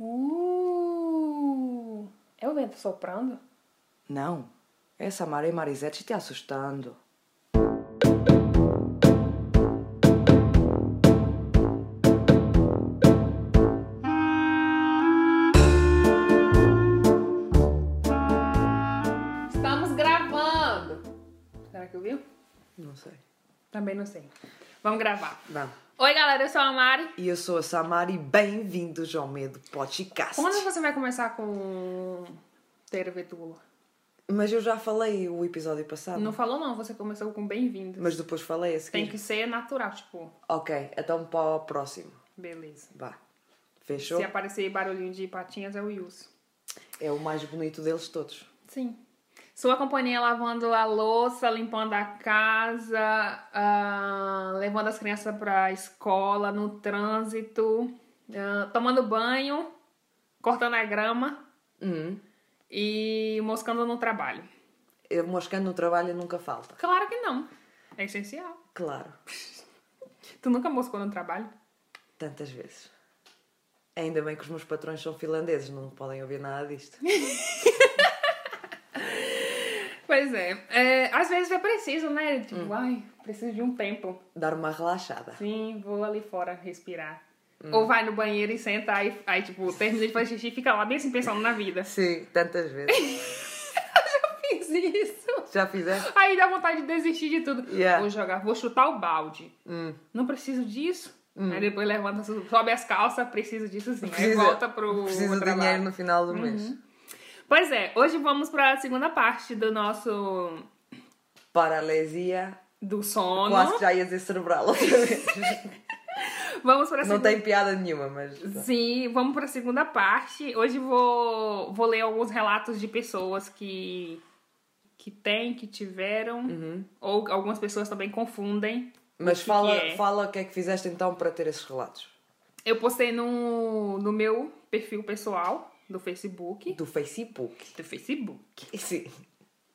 Uh, é o vento soprando? Não, essa Maria Marisete te assustando. Estamos gravando. Será que ouviu? Não sei. Também não sei. Vamos gravar. Não. Oi, galera, eu sou a Mari. E eu sou a Samara e bem-vindos ao Medo Podcast. Quando você vai começar com Teira Vetula? Mas eu já falei o episódio passado. Não falou não, você começou com bem-vindos. Mas depois falei a seguir. Tem que ser natural, tipo, Ok, então para o próximo. beleza. Vá. Fechou? Se aparecer barulhinho de patinhas, é o Wilson. É o mais bonito deles todos. Sim. Sua companhia lavando a louça, limpando a casa, ah, levando as crianças pra escola, no trânsito, ah, tomando banho, cortando a grama Hum. e moscando no trabalho. Eu moscando no trabalho nunca falta. Claro que não. É essencial. Claro. Tu nunca moscou no trabalho? Tantas vezes. Ainda bem que os meus patrões são finlandeses, não podem ouvir nada disto. Pois é. É, Às vezes é preciso, né? Tipo, ai, preciso de um tempo. Dar uma relaxada. Sim, vou ali fora respirar. Ou vai no banheiro e senta, aí, aí tipo, termina de fazer xixi e fica lá bem assim pensando na vida. Sim, tantas vezes. Fiz isso. Já fizeste? Aí dá vontade de desistir de tudo. Yeah. Vou jogar, vou chutar o balde. Hum. Não preciso disso. Aí depois levanta, sobe as calças, preciso disso sim. Aí Precisa- volta pro Precisa de trabalho. dinheiro no final do mês. Pois é, hoje vamos para a segunda parte do nosso Paralesia. do sono. Quase que já ia dizer cerebral. Vamos para a Não segunda tem piada nenhuma, mas. Sim, vamos para a segunda parte. Hoje vou, vou ler alguns relatos de pessoas que que têm, que tiveram, ou algumas pessoas também confundem. Mas que fala, que é. fala o que é que fizeste então para ter esses relatos. Eu postei no, no meu perfil pessoal do Facebook. Do Facebook. Do Facebook. Sim.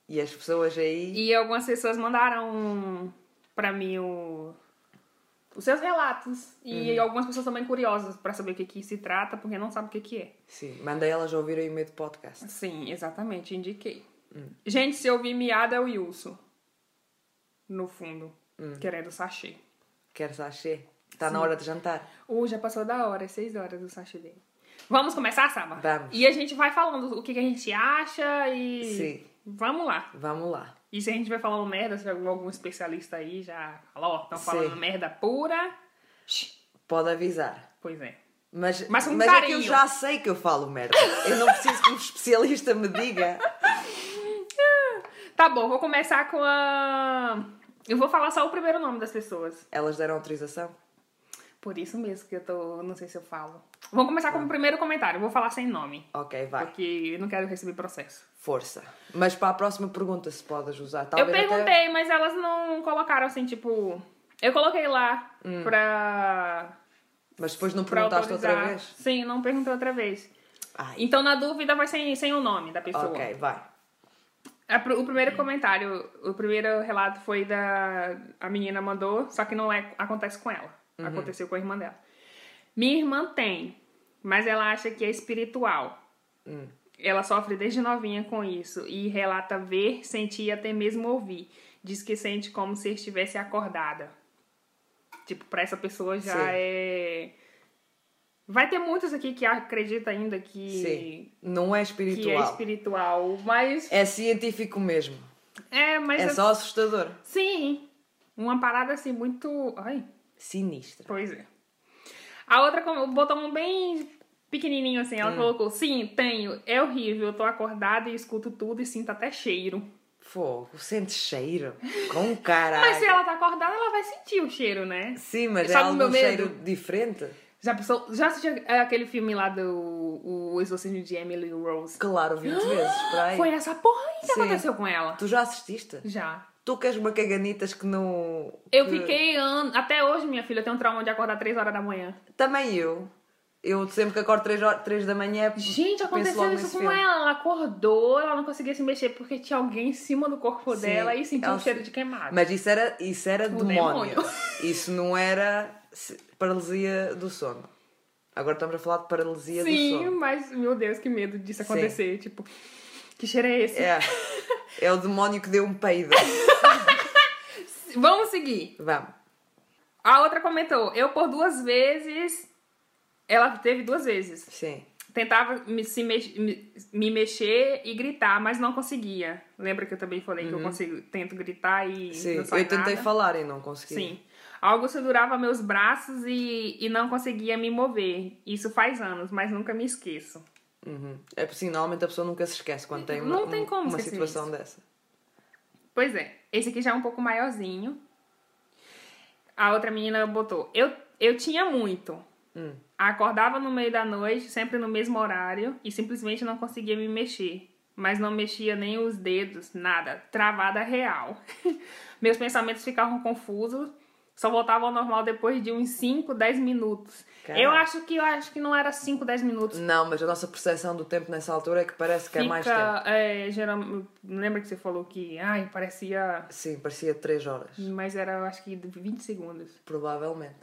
E as pessoas aí. E algumas pessoas mandaram pra mim o, os seus relatos. E algumas pessoas também curiosas pra saber o que, que se trata, porque não sabem o que, que é. Sim, manda elas ouvirem o meio de podcast. Sim, exatamente, indiquei. Gente, se eu ouvir miada é o Wilson. No fundo. Querendo sachê. Quer sachê? Está na hora de jantar. Uh, já passou da hora, é seis horas do sachê dele. Vamos começar, Saba? Vamos. E a gente vai falando o que, que a gente acha e. Sim. Vamos lá. Vamos lá. E se a gente vai falando merda, se algum especialista aí já falou, ó, estão falando merda pura. Pode avisar. Pois é. Mas, Mas com mas é que eu já sei que eu falo merda. Eu não preciso que um especialista me diga. Tá bom, vou começar com a. Eu vou falar só o primeiro nome das pessoas. Elas deram autorização? Por isso mesmo que eu tô. Não sei se eu falo. Vamos começar com o primeiro comentário. Eu vou falar sem nome. Ok, vai. Porque eu não quero receber processo. Força. Mas para a próxima pergunta, se podes usar. eu Talvez perguntei, Até... mas elas não colocaram assim, tipo. Eu coloquei lá Hum. pra. Mas depois não perguntaste outra vez? Sim, não perguntei outra vez. Ai. Então, na dúvida, vai sem, sem o nome da pessoa. Ok, vai. O primeiro comentário, o primeiro relato foi da. A menina mandou, só que não é, acontece com ela. Aconteceu com a irmã dela. Minha irmã tem, mas ela acha que é espiritual. Ela sofre desde novinha com isso e relata ver, sentir e até mesmo ouvir. Diz que sente como se estivesse acordada. Tipo, pra essa pessoa já Sim. é. Vai ter muitos aqui que acreditam ainda que, Sim. Não é que é espiritual. espiritual, mas É científico mesmo. é, mas É é- só assustador. sim, uma parada assim muito, ai, Sinistro. pois é. A outra botou um bem pequenininho assim, Hum. ela colocou: "Sim, tenho, é horrível, eu tô acordada e escuto tudo e sinto até cheiro". Fogo, sente cheiro. Com caralho. Mas se ela tá acordada, ela vai sentir o cheiro, né? Sim, mas é Sabe algum medo? cheiro diferente? Já pensou, já assistiu aquele filme lá do o Exorcismo de Emily Rose? Claro, 20 vezes. Para aí. Foi essa porra aí que Sim. aconteceu com ela. Tu já assististe? Já. Tu que és uma caganitas que não. Eu que- fiquei an... até hoje, minha filha, eu tenho um trauma de acordar 3 horas da manhã. Também eu. Eu sempre que acordo 3, horas, 3 da manhã. Gente, aconteceu isso com filme. ela. Ela acordou, ela não conseguia se mexer porque tinha alguém em cima do corpo Sim, dela e sentiu um cheiro de queimado. Mas isso era, isso era demônio. demônio. Isso não era paralisia do sono. Agora estamos a falar de paralisia do Sim, sono. mas, meu Deus, que medo disso Sim. acontecer. Tipo, que cheiro é esse? É. É o demónio que deu um peido. Vamos seguir. Vamos. A outra comentou, eu por duas vezes. Ela teve duas vezes. Sim. Tentava me, se mex- me, me mexer e gritar, mas não conseguia. Lembra que eu também falei que eu consigo, tento gritar e Uhum. Sim. Eu tentei nada? falar e não consegui. Sim. Algo segurava meus braços e, e não conseguia me mover. Isso faz anos, mas nunca me esqueço. Uhum. É porque sim, normalmente a pessoa nunca se esquece quando tem uma, Não tem como uma situação isso. dessa. Pois é, esse aqui já é um pouco maiorzinho. A outra menina botou: Eu, eu tinha muito. Hum. Acordava no meio da noite, sempre no mesmo horário, e simplesmente não conseguia me mexer. Mas não mexia nem os dedos, nada. Travada real. Meus pensamentos ficavam confusos. Só voltava ao normal depois de uns 5, 10 minutos. Eu acho que eu acho que não era 5, 10 minutos. Não, mas a nossa percepção do tempo nessa altura é que parece que é mais tempo. Fica, é, geral, lembra que você falou que, ai, parecia, Sim, parecia 3 horas. mas era, eu acho que de 20 segundos. Provavelmente.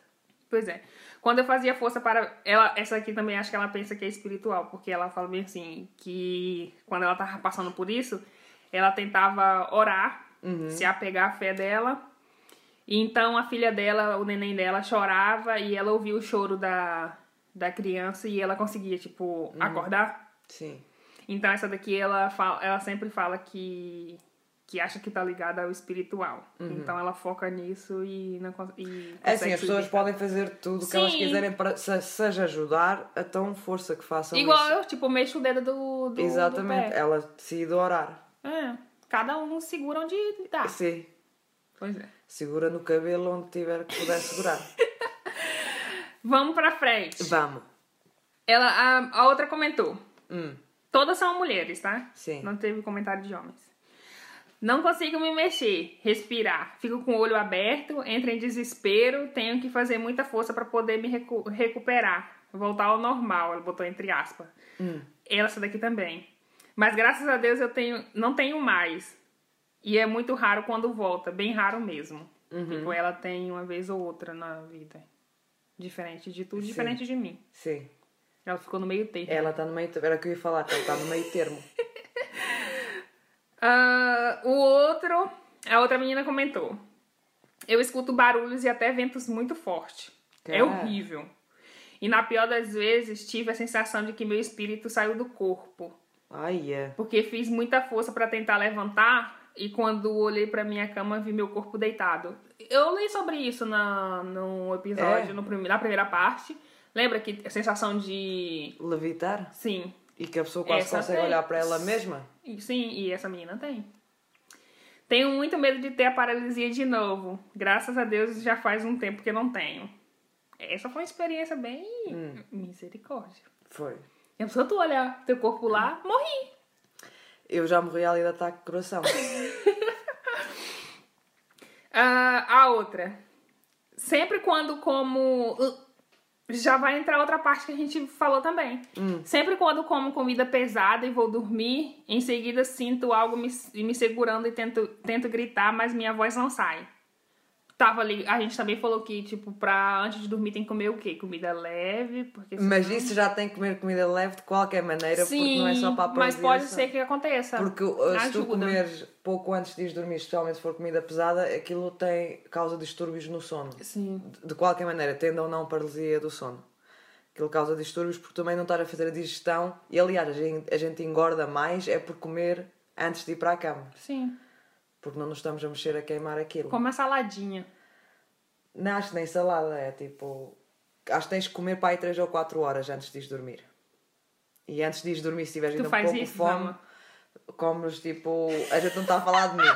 Pois é. Quando eu fazia força para. Ela, essa aqui também acho que ela pensa que é espiritual, porque ela fala bem assim, que quando ela tava passando por isso, ela tentava orar, se apegar à fé dela. Então a filha dela, o neném dela, chorava e ela ouvia o choro da, da criança e ela conseguia, tipo, acordar. Sim. Então essa daqui ela, fala, ela sempre fala que que acha que tá ligada ao espiritual. Então ela foca nisso e não e É assim, as pessoas podem fazer tudo o que elas quiserem para se, seja ajudar, a tão força que façam Igual isso. eu, tipo, mexo o dedo do, do Exatamente. do. Ela decide orar. É, cada um segura onde dá. Sim. Pois é. Segura no cabelo onde tiver que puder segurar. Vamos pra frente. Vamos. Ela, a, a outra comentou. Hum. Todas são mulheres, tá? Sim. Não teve comentário de homens. Não consigo me mexer, respirar. Fico com o olho aberto, entro em desespero, tenho que fazer muita força para poder me recu- recuperar. Voltar ao normal, ela botou entre aspas. Hum. Ela, essa daqui também. Mas graças a Deus eu tenho, não tenho mais. E é muito raro quando volta, bem raro mesmo. Uhum. Tipo, ela tem uma vez ou outra na vida. Diferente de tudo, Sim. diferente de mim. Sim. Ela ficou no meio termo. Ela está no meio. Era o que eu ia falar, ela está no meio termo. Ah, o outro, a outra menina comentou. Eu escuto barulhos e até ventos muito fortes. É horrível. E na pior das vezes, tive a sensação de que meu espírito saiu do corpo. Ai, é. Porque fiz muita força pra tentar levantar e quando olhei pra minha cama vi meu corpo deitado. Eu li sobre isso na, no episódio, É? no na primeira parte. Lembra que a sensação de. Levitar? Sim. E que a pessoa quase Essa consegue tem. olhar para ela mesma? Sim, e essa menina tem. Tenho muito medo de ter a paralisia de novo. Graças a Deus já faz um tempo que não tenho. Essa foi uma experiência bem. Misericórdia. Foi. E a pessoa tu olhar teu corpo lá, morri. Eu já morri ali de ataque de coração. Ah, a outra. Sempre quando como. Já vai entrar outra parte que a gente falou também. Sempre quando como comida pesada e vou dormir, em seguida sinto algo me, me segurando e tento, tento gritar, mas minha voz não sai. Tava ali, a gente também falou que, tipo, pra antes de dormir tem que comer o quê? Comida leve, porque Mas senão- isso já tem que comer comida leve de qualquer maneira, porque não é só para a mas pode ser que aconteça. Porque uh, se tu comeres pouco antes de ires dormir, especialmente se for comida pesada, aquilo tem causa distúrbios no sono. Sim. De- De qualquer maneira, tendo ou não paralisia do sono. Aquilo causa distúrbios porque também não estar a fazer a digestão. E aliás, a gente, a gente engorda mais é por comer antes de ir para a cama. Sim. Porque não nos estamos a mexer a queimar aquilo. Come a saladinha. Não acho nem salada, é tipo. Acho que tens que comer para aí 3 ou 4 horas antes de ires dormir. E antes de ires dormir, se tiveres ainda um pouco de isso, fome, Zama? comes tipo. A gente não está a falar de mim.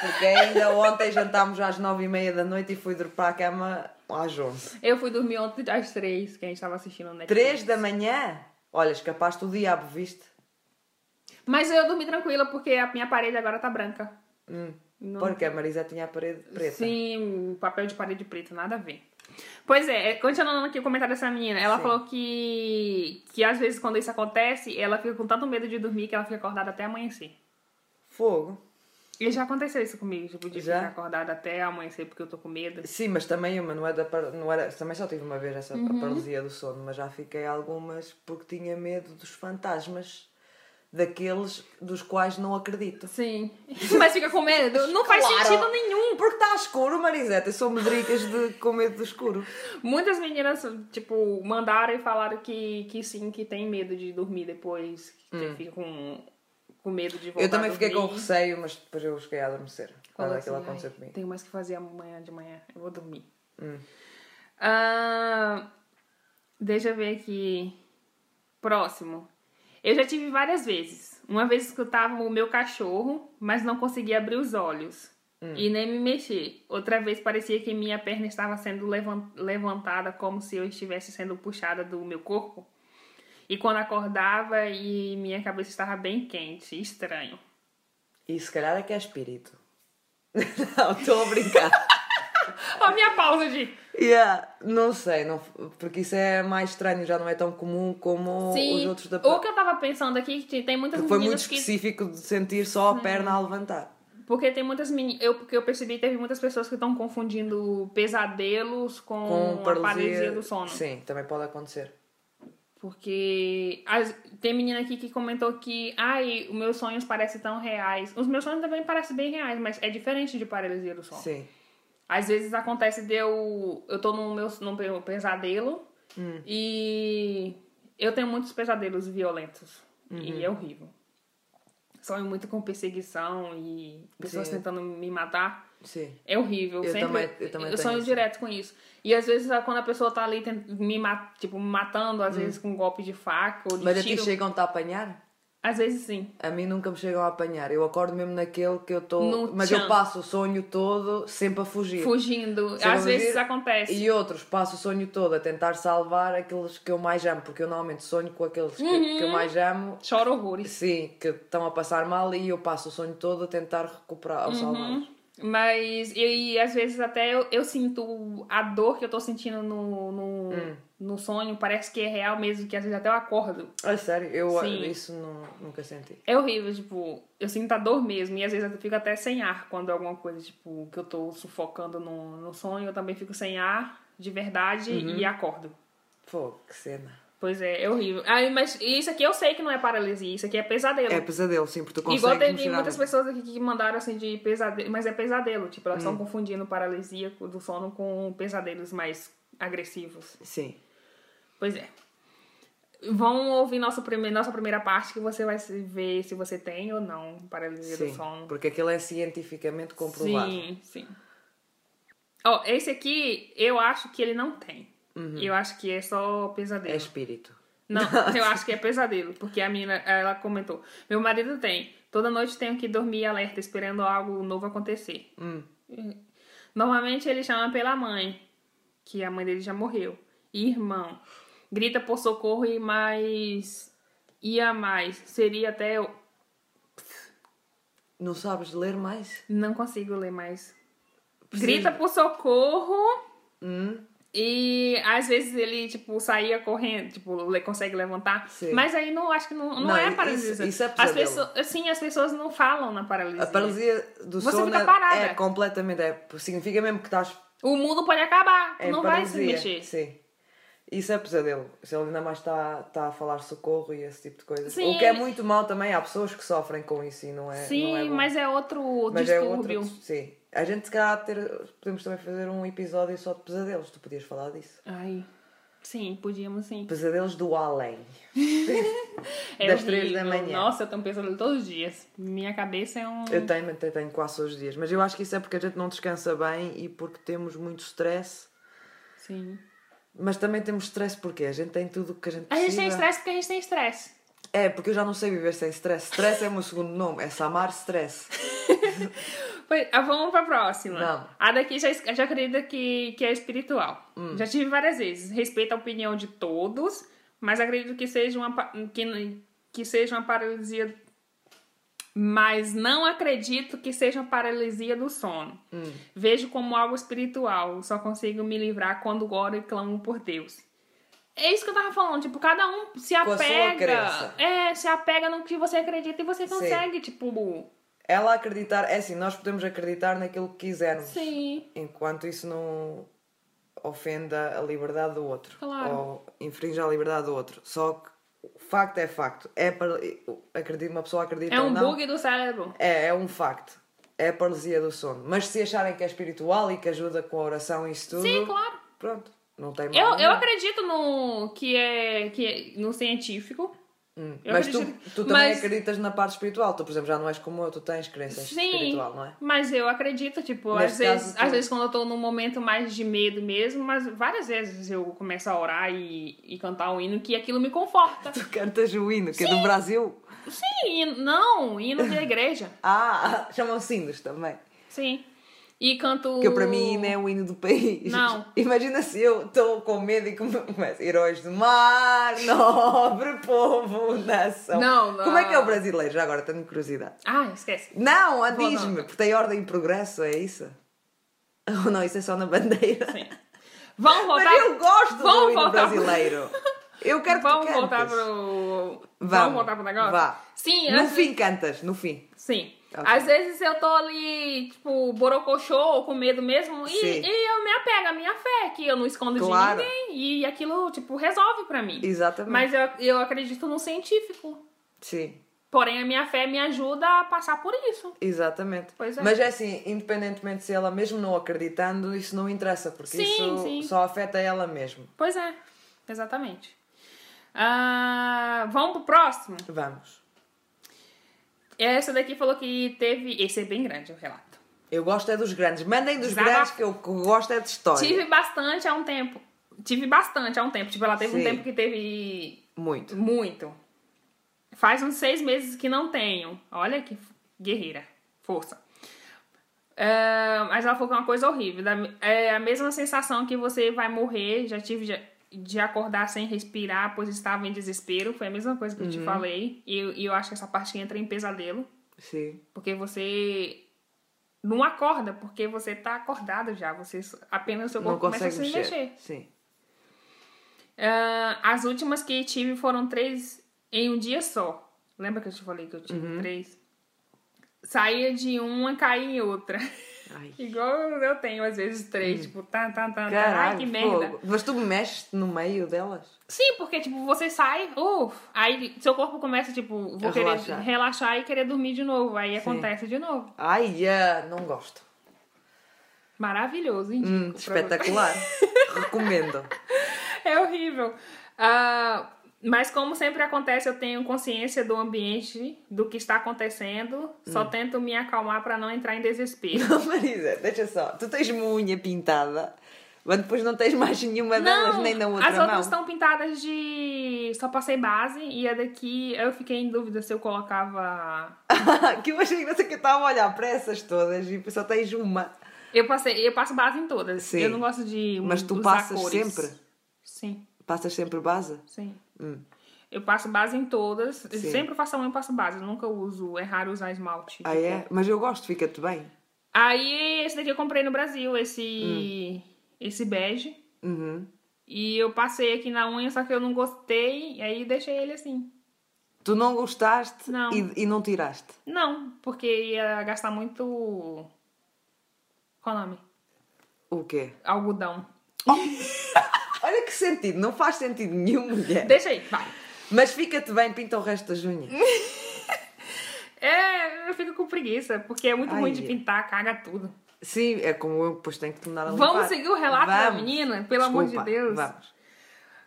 Porque ainda ontem jantámos às 9 e meia da noite e fui dormir para a cama às 11. Eu fui dormir ontem às três, que a gente tava assistindo Netflix. 3 da manhã? Olha, escapaste o diabo, viste? Mas eu dormi tranquila porque a minha parede agora tá branca. Hum. Não- Porque a Marisa tinha a parede preta. Sim, papel de parede preto, nada a ver. Pois é, continuando aqui o comentário dessa menina, ela Sim. falou que, que às vezes quando isso acontece, ela fica com tanto medo de dormir que ela fica acordada até amanhecer. Fogo. E já aconteceu isso comigo, tipo, de Já? ficar acordada até amanhecer porque eu tô com medo. Sim, mas também uma, não é da par- não era, também só tive uma vez essa Uhum. paralisia do sono, mas já fiquei algumas porque tinha medo dos fantasmas, daqueles dos quais não acredito. Sim. Mas fica com medo? Não faz Claro. sentido nenhum. Porque está escuro, Mariseta, eu sou medricas de com medo do escuro. Muitas meninas, tipo, mandaram e falaram que, que sim, que tem medo de dormir depois, que fica com, com medo de voltar Hum. Eu também fiquei com receio, mas depois eu cheguei a adormecer. Quando aquilo assim, aconteceu "Ai, comigo. Tenho mais que fazer amanhã de manhã, eu vou dormir. Hum. Ah, deixa eu ver aqui. Próximo. Eu já tive várias vezes. Uma vez escutava o meu cachorro, mas não conseguia abrir os olhos. E nem me mexer. Outra vez parecia que minha perna estava sendo levan- levantada como se eu estivesse sendo puxada do meu corpo. E quando acordava e minha cabeça estava bem quente, estranho. Se calhar é que é espírito. não, estou a brincar. Ó, minha pausa de. Yeah, não sei, não, porque isso é mais estranho, já não é tão comum como os outros da O que eu tava pensando aqui, que tem muitas Porque foi muito meninas que específico de sentir só a perna a levantar. Porque tem muitas meninas. Eu, porque eu percebi teve muitas pessoas que estão confundindo pesadelos com, Com paralisia, paralisia do sono. Sim, também pode acontecer. Porque as- tem menina aqui que comentou que ai, os meus sonhos parecem tão reais. Os meus sonhos também parecem bem reais, mas é diferente de paralisia do sono. Sim. Às vezes acontece de eu. Eu tô no meu num pe- pesadelo Hum. e eu tenho muitos pesadelos violentos. Uhum. E é horrível. Sonho muito com perseguição e pessoas Sim. tentando me matar. Sim. É horrível. Eu sempre, também- eu também tenho sonho isso. direto com isso. E às vezes quando a pessoa tá ali me, ma- tipo, me matando, às vezes com um golpe de faca ou de Hum. Mas tiro. chegam-te a apanhar? Às vezes sim. A mim nunca me chegam a apanhar. Eu acordo mesmo naquele que eu estou. Mas chão. eu passo o sonho todo sempre a fugir. Fugindo. Sempre às vezes fugir. acontece. E outros passo o sonho todo a tentar salvar aqueles que eu mais amo, porque eu normalmente sonho com aqueles que, Uhum. que eu mais amo, Choro horrores. sim, que estão a passar mal e eu passo o sonho todo a tentar recuperar Uhum. ou salvá-los. Mas e, e às vezes até eu, eu sinto a dor que eu tô sentindo no, no, Hum. No sonho. Parece que é real mesmo, que às vezes até eu acordo. É sério, eu Sim. isso não, nunca senti. É horrível, tipo, eu sinto a dor mesmo. E às vezes eu fico até sem ar quando é alguma coisa, tipo, que eu tô sufocando no, no sonho. Eu também fico sem ar, de verdade, Uhum. e acordo. Pô, que cena. Pois é, é horrível. Aí, mas isso aqui eu sei que não é paralisia, isso aqui é pesadelo. É pesadelo, sim, porque tu consegues Igual teve muitas pessoas aqui que mandaram assim de pesadelo, mas é pesadelo. Tipo, elas Hum. estão confundindo paralisia do sono com pesadelos mais agressivos. Sim. Pois é. Vão ouvir nossa primeira, nossa primeira parte que você vai ver se você tem ou não paralisia do Sim, sono. porque aquilo é cientificamente comprovado. Sim, sim. Ó, esse aqui eu acho que ele não tem. Eu acho que é só pesadelo. Uhum. É espírito. Não, eu acho que é pesadelo, porque a menina, ela comentou. Meu marido tem. Toda noite tenho que dormir alerta, esperando algo novo acontecer. Hum. Normalmente ele chama pela mãe, que a mãe dele já morreu. E irmão. Grita por socorro e mais. Ia mais. Seria até. eu- Não sabes ler mais? Não consigo ler mais. Precisa- Grita por socorro. Hum? E às vezes ele, tipo, saía correndo, tipo, consegue levantar. Sim. Mas aí não acho que não, não, Não, é isso- paralisia. isso é as pessoas, sim, as pessoas não falam na paralisia. A paralisia do Você sono fica é- parada. é completamente. É, significa mesmo que estás O mundo pode acabar, em não vai se paralisia. mexer. Sim. Isso é pesadelo. Se ele ainda mais está tá a falar socorro e esse tipo de coisas. Sim, o que é muito mal também, há pessoas que sofrem com isso e não é. Sim, não é mas é outro Mas é distúrbio. outro. Sim. A gente, se calhar, ter, podemos também fazer um episódio só de pesadelos. Tu podias falar disso. Ai, sim, podíamos sim. Pesadelos do além. É das três da manhã. Nossa, eu tenho pesadelo todos os dias. Minha cabeça é um. Eu tenho, até tenho quase todos os dias. Mas eu acho que isso é porque a gente não descansa bem e porque temos muito stress. Sim. Mas também temos stress porque a gente tem tudo o que a gente A precisa. gente tem estresse porque a gente tem estresse. É, porque eu já não sei viver sem stress. Stress é o meu segundo nome. É Samar Stress. Pois, ah, vamos pra próxima. Vamos. A daqui já, já acredita que, que é espiritual. Hum. Já tive várias vezes. Respeito a opinião de todos, mas acredito que seja uma, que, que seja uma paralisia. Mas não acredito que seja paralisia do sono. Hum. Vejo como algo espiritual. Só consigo me livrar quando oro e clamo por Deus. É isso que eu tava falando, tipo, cada um se apega. É, se apega no que você acredita e você Sim. consegue, tipo, Ela acreditar, é assim, nós podemos acreditar naquilo que quisermos. Sim. Enquanto isso não ofenda a liberdade do outro. Claro. Ou infringe a liberdade do outro. Só que facto é facto. É para... Acredito, uma pessoa acredita É um não. bug do cérebro. É, é um facto. É a paralisia do sono. Mas se acharem que é espiritual e que ajuda com a oração e isso tudo... Sim, claro. Pronto. Não tem mal Eu, eu acredito no que é, que é no científico. Hum. Mas tu, tu também mas- acreditas na parte espiritual. Tu, por exemplo, já não és como eu. Tu tens crença Sim, espiritual, não é? mas eu acredito, tipo, às vezes, tu- às vezes quando eu tô num momento mais de medo mesmo, mas várias vezes eu começo a orar e, e cantar um hino que aquilo me conforta. Tu cantas o hino, que é do Brasil. Sim, hino- não, hino da igreja. Ah, chamam-se hinos também. Sim. E canto. Que para mim hino é o hino do país. Não. Imagina se eu estou com medo e come- começo. Heróis do mar, nobre povo, nação. Não, não. Como é que é o brasileiro? Já agora tenho curiosidade. Ah, esquece. Não, diz-me, não. porque tem ordem e progresso, é isso? Ou não, isso é só na bandeira. Sim. Vamos voltar. Mas eu gosto do Vamos hino voltar brasileiro. Eu quero que Vamos voltar cantes. pro. Vamos, voltar pro negócio? Vá. Sim, No às fim cantas, no fim. Sim. Às vezes eu tô ali, tipo, borocochô ou com medo mesmo, e, Sim. e eu me apego à minha fé, que eu não escondo Claro. de ninguém, e aquilo, tipo, resolve pra mim. Exatamente. Mas eu, eu acredito no científico. Sim. Porém, a minha fé me ajuda a passar por isso. Exatamente. Pois é. Mas é assim, independentemente se ela mesmo não acreditando, isso não interessa, porque Sim, isso sim. só afeta ela mesmo. Pois é, exatamente. Ah, vamos pro próximo? Vamos. Essa daqui falou que teve. Esse é bem grande o relato. Eu gosto é dos grandes. Mandem dos Desabafo. grandes que eu gosto é de história. Tive bastante há um tempo. Tive bastante há um tempo. Tipo, ela teve um Sim. tempo que teve Muito. Muito. Faz uns seis meses que não tenho. Olha que guerreira. Força. É, mas ela falou que é uma coisa horrível. É a mesma sensação que você vai morrer. Já tive de, acordar sem respirar, pois estava em desespero. Foi a mesma coisa que eu te Uhum. falei. E eu, e eu acho que essa parte entra em pesadelo. Sim. Porque você não acorda, porque você tá acordado já. Você apenas o seu corpo começa a se mexer. mexer. Sim. Ah, as últimas que tive foram três em um dia só. Lembra que eu te falei que eu tive Uhum. três? Saía de uma e caía em outra. Ai. Igual eu tenho, às vezes, três. Tipo, tá, tá, tá, tá. Ai, Caralho, que merda. fogo. Mas tu mexes no meio delas? Sim, porque, tipo, você sai, uf, aí seu corpo começa, tipo, vou querer relaxar. e querer dormir de novo. Aí Sim. acontece de novo. Ai, ah, não gosto. Maravilhoso, indico. Hum, espetacular. Recomendo. É horrível. Ah, mas como sempre acontece, eu tenho consciência do ambiente, do que está acontecendo. Só Hum. tento me acalmar para não entrar em desespero. Não, Marisa, deixa só. Tu tens uma unha pintada, mas depois não tens mais nenhuma delas, nem na outra as mão. outras estão pintadas de. Só passei base e a daqui eu fiquei em dúvida se eu colocava. que eu achei engraçado que eu estava a olhar para essas todas e só tens uma. Eu passei, eu passo base em todas. Sim. Eu não gosto de. Mas tu passas cores. sempre? Sim, Passas sempre base? sim. Hum. Eu passo base em todas. Sim. Sempre faço a unha e passo base. Eu nunca uso. É raro usar esmalte. Ah, tipo. é? Mas eu gosto, fica-te bem. Aí, esse daqui eu comprei no Brasil, esse, esse bege. Uhum. E eu passei aqui na unha, só que eu não gostei, e aí deixei ele assim. Tu não gostaste Não. E, e não tiraste. Não, porque ia gastar muito. Qual o nome? O quê? Algodão. Olha que sentido, não faz sentido nenhum, mulher. Deixa aí, vai. Mas fica-te bem, pinta o resto das unhas. É, eu fico com preguiça, porque é muito Ai, ruim de pintar, caga tudo. Sim, é como eu, depois tenho que tornar a limpar. Vamos seguir o relato da Vamos. menina? Pelo amor de Desculpa, Deus. Vamos.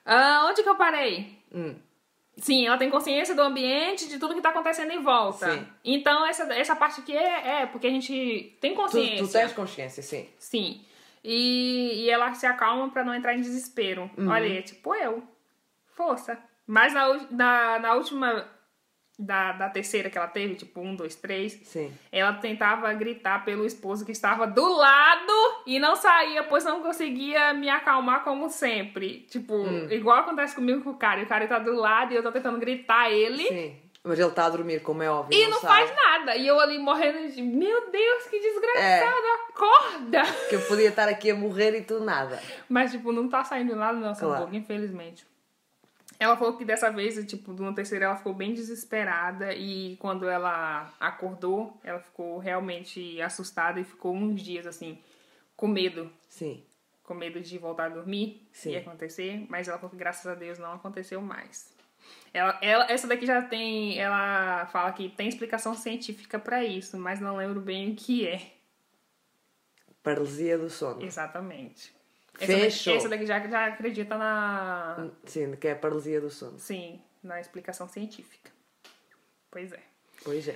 Ah, onde que eu parei? Hum. Sim, ela tem consciência do ambiente, de tudo que tá acontecendo em volta. Sim. Então, essa, essa parte aqui é, é porque a gente tem Tu, consciência. tu tens consciência, sim. Sim. E, e ela se acalma pra não entrar em desespero. Uhum. Olha, é tipo eu. Força. Mas na, na, na última. Da, da terceira que ela teve, tipo, um, dois, três. Sim. Ela tentava gritar pelo esposo que estava do lado e não saía, pois não conseguia me acalmar como sempre. Tipo, Hum. igual acontece comigo com o cara. O cara tá do lado e eu tô tentando gritar ele. Sim. Mas ele está a dormir, como é óbvio. E não, sabe. faz nada. E eu ali morrendo de. Meu Deus, que desgraçado! É. Acorda! Que eu podia estar aqui a morrer e tu nada. Mas, tipo, não tá saindo nada do nosso Claro. boca, infelizmente. Ela falou que dessa vez, tipo, no terceiro ela ficou bem desesperada e quando ela acordou, ela ficou realmente assustada e ficou uns dias assim, com medo. Sim. Com medo de voltar a dormir Sim. e acontecer, mas ela falou que graças a Deus não aconteceu mais. Ela, ela, essa daqui já tem. Ela fala que tem explicação científica pra isso, mas não lembro bem o que é. Paralisia do sono. Exatamente. Fechou. Essa daqui, essa daqui já, já acredita na. Sim, que é a paralisia do sono. Sim, na explicação científica. Pois é. Pois é.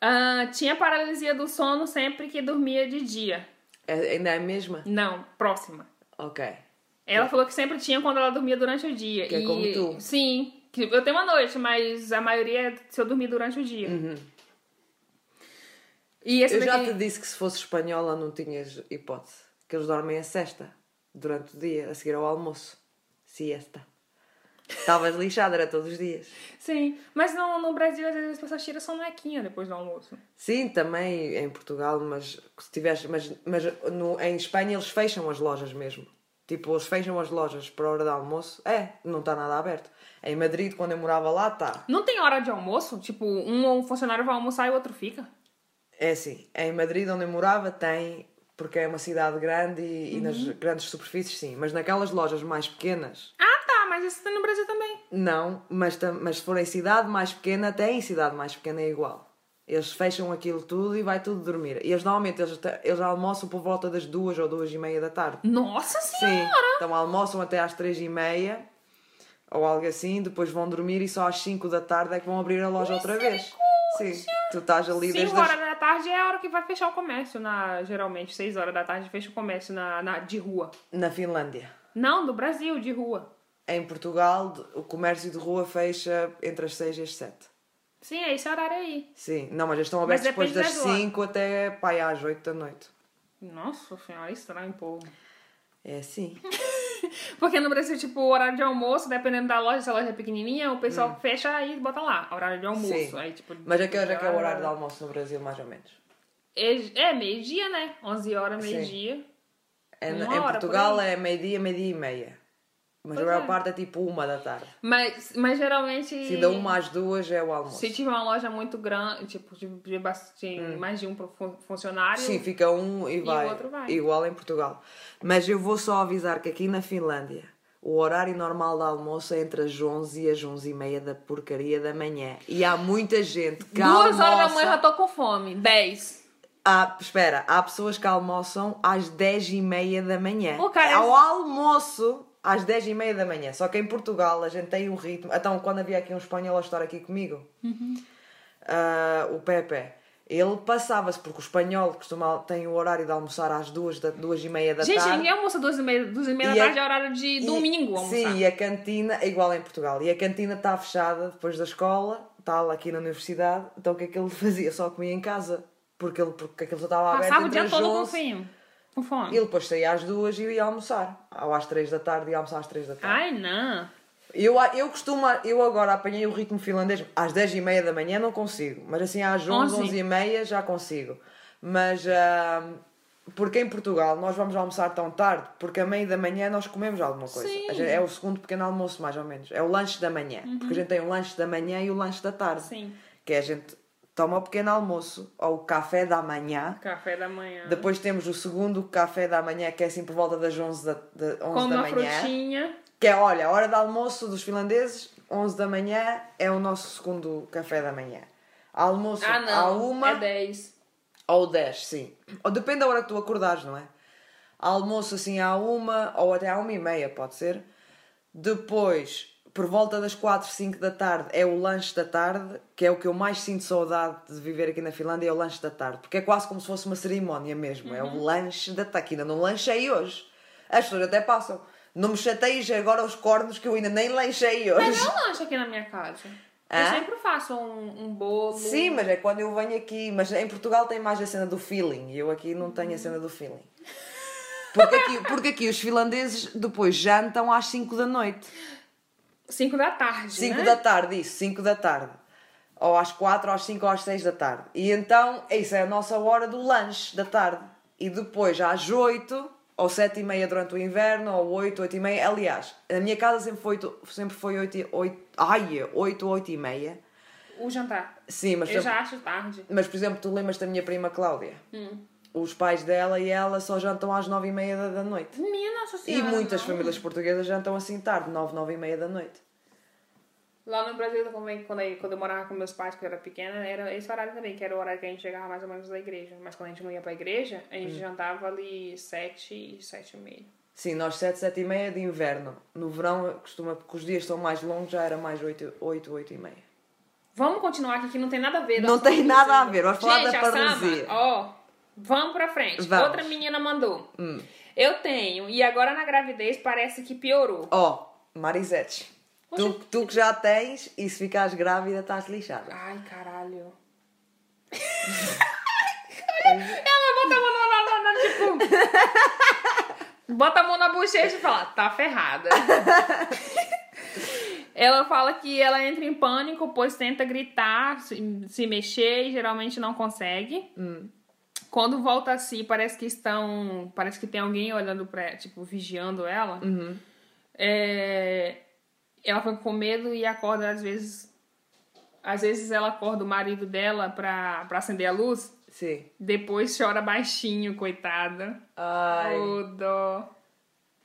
Ah, tinha paralisia do sono sempre que dormia de dia. é. Ainda é a mesma? Não, próxima. Ok. Ela falou que sempre tinha quando ela dormia durante o dia. Que é e... como tu. Sim. Eu tenho uma noite, mas a maioria é se eu dormir durante o dia. E esse Uhum. Eu já daqui... te disse que se fosse espanhola não tinhas hipótese. Que eles dormem a sexta. Durante o dia, a seguir ao almoço. Siesta. Estavas lixada, era todos os dias. Sim, mas no, no Brasil às vezes as pessoas tiram sonequinha depois do almoço. Sim, também em Portugal, mas se tiveres, mas, mas no, em Espanha eles fecham as lojas mesmo. Tipo, eles fecham as lojas para a hora do almoço. É, não está nada aberto. Em Madrid, quando eu morava lá, está. Não tem hora de almoço? Tipo, um, um funcionário vai almoçar e o outro fica? É assim, em Madrid, onde eu morava, tem, porque é uma cidade grande e, e nas Uhum. grandes superfícies, sim. Mas naquelas lojas mais pequenas, Ah, tá, mas isso tem no Brasil também. não. Mas, mas se for em cidade mais pequena, até em cidade mais pequena é igual. Eles fecham aquilo tudo e vai tudo dormir. E eles normalmente eles, eles almoçam por volta das duas ou duas e meia da tarde. Nossa Sim, senhora! então almoçam até às três e meia ou algo assim, depois vão dormir e só às 5 da tarde é que vão abrir a loja outra vez. Sim, tu estás ali desde 5 as... horas da tarde é a hora que vai fechar o comércio, na, geralmente 6 horas da tarde fecha o comércio na, na, de rua. na Finlândia. Não, do Brasil, de rua. Em Portugal, o comércio de rua fecha entre as 6 e as 7. Sim, é esse horário aí. Sim, não, mas eles estão abertos depois das das horas. 5 até pai, às 8 da noite. Nossa senhora, estranho, pô. É assim. Porque no Brasil, tipo, o horário de almoço, dependendo da loja, se a loja é pequenininha, o pessoal Hum. fecha e bota lá, horário de almoço. Sim. Aí, tipo, Mas a que horas é que é o horário de almoço no Brasil, mais ou menos? É, é meio-dia, né? 11 horas, Sim. meio-dia. É, em Portugal por é meio-dia, meio-dia e meia. Mas a Pois maior é. parte é tipo uma da tarde. Mas, mas geralmente. Se da uma às duas é o almoço. Se tiver uma loja muito grande, tipo, de, de bastante, mais de um fun- funcionário. Hum. Sim, fica um e vai. o outro vai. Igual em Portugal. Mas eu vou só avisar que aqui na Finlândia o horário normal de almoço é entre as 11 e as 11 e meia da porcaria da manhã. E há muita gente que Duas almoça... horas da manhã já tô com fome. 10. Há, espera, há pessoas que almoçam às 10 e meia da manhã. O cara é- Ao almoço às 10 e meia da manhã. Só que em Portugal a gente tem um ritmo. Então, quando havia aqui um espanhol a estar aqui comigo, Uhum. ah, o Pepe, ele passava-se, porque o espanhol costuma, tem o horário de almoçar às 2, da, duas e meia da Gente, tarde. ninguém almoça duas e meia, duas e meia E da a- tarde é horário de E- domingo almoçar. Sim, e a cantina é igual em Portugal. E a cantina está fechada depois da escola, tal, aqui na universidade. Então o que é que ele fazia? Só comia em casa. Porque, ele, porque aquilo só estava aberto Passava o dia todo com 11 Ele depois saía às duas e ia almoçar. Ou às três da tarde ia almoçar às três da tarde. Ai, não. Eu, eu costumo, eu agora apanhei o ritmo finlandês às dez e meia da manhã não consigo. Mas assim às onze, Onze. onze e meia já consigo. Mas ah, porque em Portugal nós vamos almoçar tão tarde? Porque a meia da manhã nós comemos alguma coisa. Sim. Gente- é o segundo pequeno almoço mais ou menos. É o lanche da manhã. Porque a gente tem o lanche da manhã e o lanche da tarde. Sim. Que é a gente toma o pequeno almoço ou o café da manhã. Café da manhã. Depois temos o segundo café da manhã, que é assim por volta das 11 da, de 11 Com da uma manhã. frutinha. Que é, olha, a hora de almoço dos finlandeses, 11 da manhã, é o nosso segundo café da manhã. Almoço Ah, não. uma É 10. ou 10, sim. Ou depende da hora que tu acordares, não é? Almoço assim à uma ou até à uma e meia, pode ser. Depois, por volta das 4, 5 da tarde, é o lanche da tarde, que é o que eu mais sinto saudade de viver aqui na Finlândia, é o lanche da tarde. Porque é quase como se fosse uma cerimónia mesmo. É o lanche da tarde, que ainda não lanchei hoje. As pessoas até passam. Não me chateies agora os cornos que eu ainda nem lanchei hoje. Mas não lanche aqui na minha casa. Eu Hã? sempre faço um, um bolo. Sim, mas é quando eu venho aqui. Mas em Portugal tem mais a cena do feeling e eu aqui não tenho a cena do feeling. Porque aqui, porque aqui os finlandeses depois jantam às 5 da noite. 5 da tarde. 5 né? da tarde, isso, 5 da tarde. Ou às 4, ou às 5, ou às 6 da tarde. E então, isso é a nossa hora do lanche da tarde. E depois, às 8, ou 7 e meia durante o inverno, ou 8, 8 e meia. Aliás, a minha casa sempre foi, oito- sempre foi 8, e- 8, ai, 8, 8 e meia. O jantar. Sim, mas, Eu já acho tarde. mas por exemplo, tu lembras da minha prima Cláudia? Hum. Os pais dela e ela só jantam às 9 e meia da, noite. Minha nossa E senhora. muitas não. famílias portuguesas jantam assim tarde, 9, 9 e meia da noite. Lá no Brasil, também, quando eu, quando eu morava com meus pais, que eu era pequena, era esse horário também, que era o horário que a gente chegava mais ou menos da igreja. Mas quando a gente não ia pra igreja, a Hum. gente jantava ali sete e sete e meia. Sim, nós 7, 7 e meia de inverno. No verão, costuma, porque os dias são mais longos, já era mais 8, 8, 8 e meia. Vamos continuar aqui que não tem nada a ver. Não tem nada a ver, vamos falar Gente, da a paralisia. Ó, vamos pra frente. Vamos. Hum. Outra menina mandou. Eu tenho, e agora na gravidez parece que piorou. Ó, Marisete, tu, tu que já tens e se ficares grávida estás lixada. Ai, caralho. Ela bota a mão na, na, na, tipo. Bota a mão na bochecha e fala, tá ferrada. ela fala que ela entra em pânico, pois tenta gritar, se, se mexer e geralmente não consegue. Quando volta a si, parece que estão. Parece que tem alguém olhando pra tipo, vigiando ela. É, ela foi com medo e acorda às vezes. Às vezes ela acorda o marido dela pra, pra acender a luz. Sim. Depois chora baixinho, coitada. Ai. Ô, dó.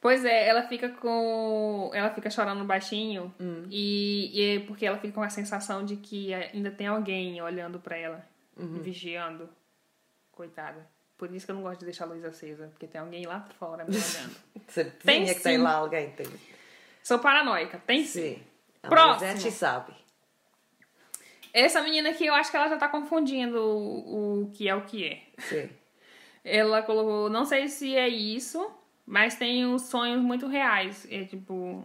Pois é, ela fica com. Ela fica chorando baixinho. Hum. E, e é porque ela fica com a sensação de que ainda tem alguém olhando pra ela, Uhum. vigiando. Coitada. Por isso que eu não gosto de deixar a luz acesa, porque tem alguém lá fora me olhando. Certinha que tem sim. lá alguém. Tem. Sou paranoica, tem sim. Sim. A Próximo. Sabe. Essa menina aqui, eu acho que ela já tá confundindo o, o que é o que é. Sim. Ela colocou, não sei se é isso, mas tenho sonhos muito reais. É tipo.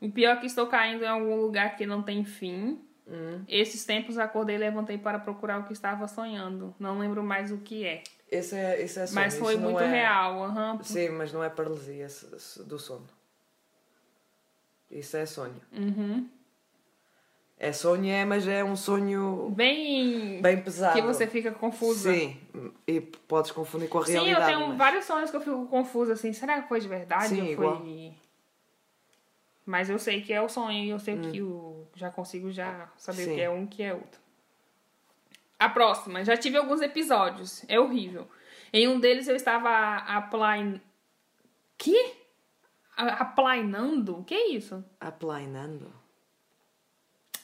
O pior é que estou caindo em algum lugar que não tem fim. Hum. Esses tempos acordei e levantei para procurar o que estava sonhando. Não lembro mais o que é. Esse é, esse é sono. Mas foi isso muito é- real. aham. Sim, mas não é paralisia do sono. Isso é sonho. Uhum. É sonho, é, mas é um sonho Bem. bem pesado. Que você fica confusa. Sim, e podes confundir com a Sim, eu realidade. tenho mas- vários sonhos que eu fico confusa assim. Será que foi de verdade Sim, ou igual. Mas eu sei que é o sonho e eu sei Hum. que o. Já consigo já saber Sim. o que é um e o que é outro. A próxima, já tive alguns episódios. É horrível. Em um deles eu estava applying. Que? A- Aplanando? O que é isso? Aplanando.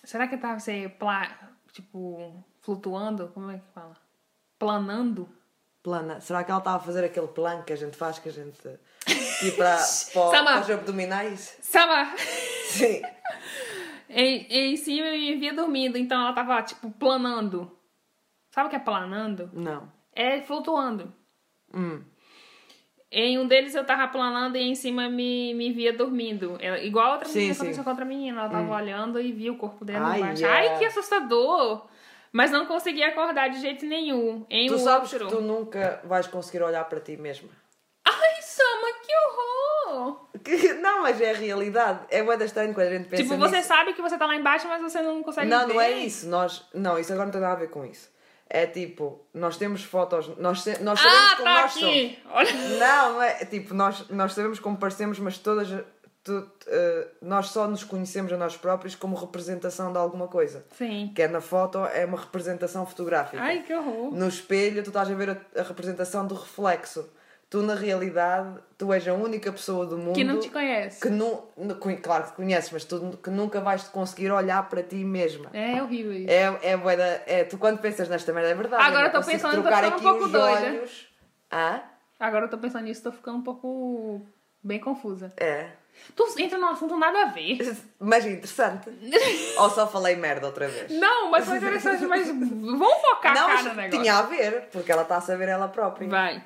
Será que tava você pla... tipo flutuando? Como é que fala? Planando? Plana. Será que ela estava a fazer aquele plano que a gente faz, que a gente. Tipo para, os abdominais? Sama! Sim. Em, em cima eu me via dormindo, então ela tava, tipo, planando. Sabe o que é planando? Não. É flutuando. Hum. Em um deles eu tava planando e em cima me, me via dormindo. Ela- igual a outra Sim, menina sim. aconteceu com a outra menina. Ela tava olhando e via o corpo dela Ai, embaixo. é. Ai, que assustador! Mas não conseguia acordar de jeito nenhum. Em Tu sabes que tu nunca vais conseguir olhar para ti mesma. Que Não, mas é a realidade. É bué da estranho quando a gente pensa tipo, você nisso. sabe que você tá lá embaixo, mas você não consegue Não, ver. não é isso. Nós... Não, isso agora não tem nada a ver com isso. É tipo, nós temos fotos, nós, se- nós sabemos Ah, como tá nós somos. aqui! Olha. Não, não é tipo, nós, nós sabemos como parecemos, mas todas. tu- eh, nós só nos conhecemos a nós próprios como representação de alguma coisa. Sim. Que é na foto, é uma representação fotográfica. Ai, que horror. No espelho, tu estás a ver a, a representação do reflexo. Tu, na realidade, tu és a única pessoa do mundo Que não te conhece. que nu, claro que te conheces, mas tu que nunca vais conseguir olhar para ti mesma. É horrível isso. É, é, é, tu quando pensas nesta merda é verdade. Agora não consigo pensando, trocar ficando um aqui pouco os doida. olhos. Hã? Agora tô pensando nisso, tô ficando um pouco bem confusa. É. Tu entra num assunto nada a ver. Mas interessante. Ou só falei merda outra vez? Não, mas foi interessante, mas vamos focar não, mas no negócio. tinha a ver, porque ela está a saber ela própria. Vai.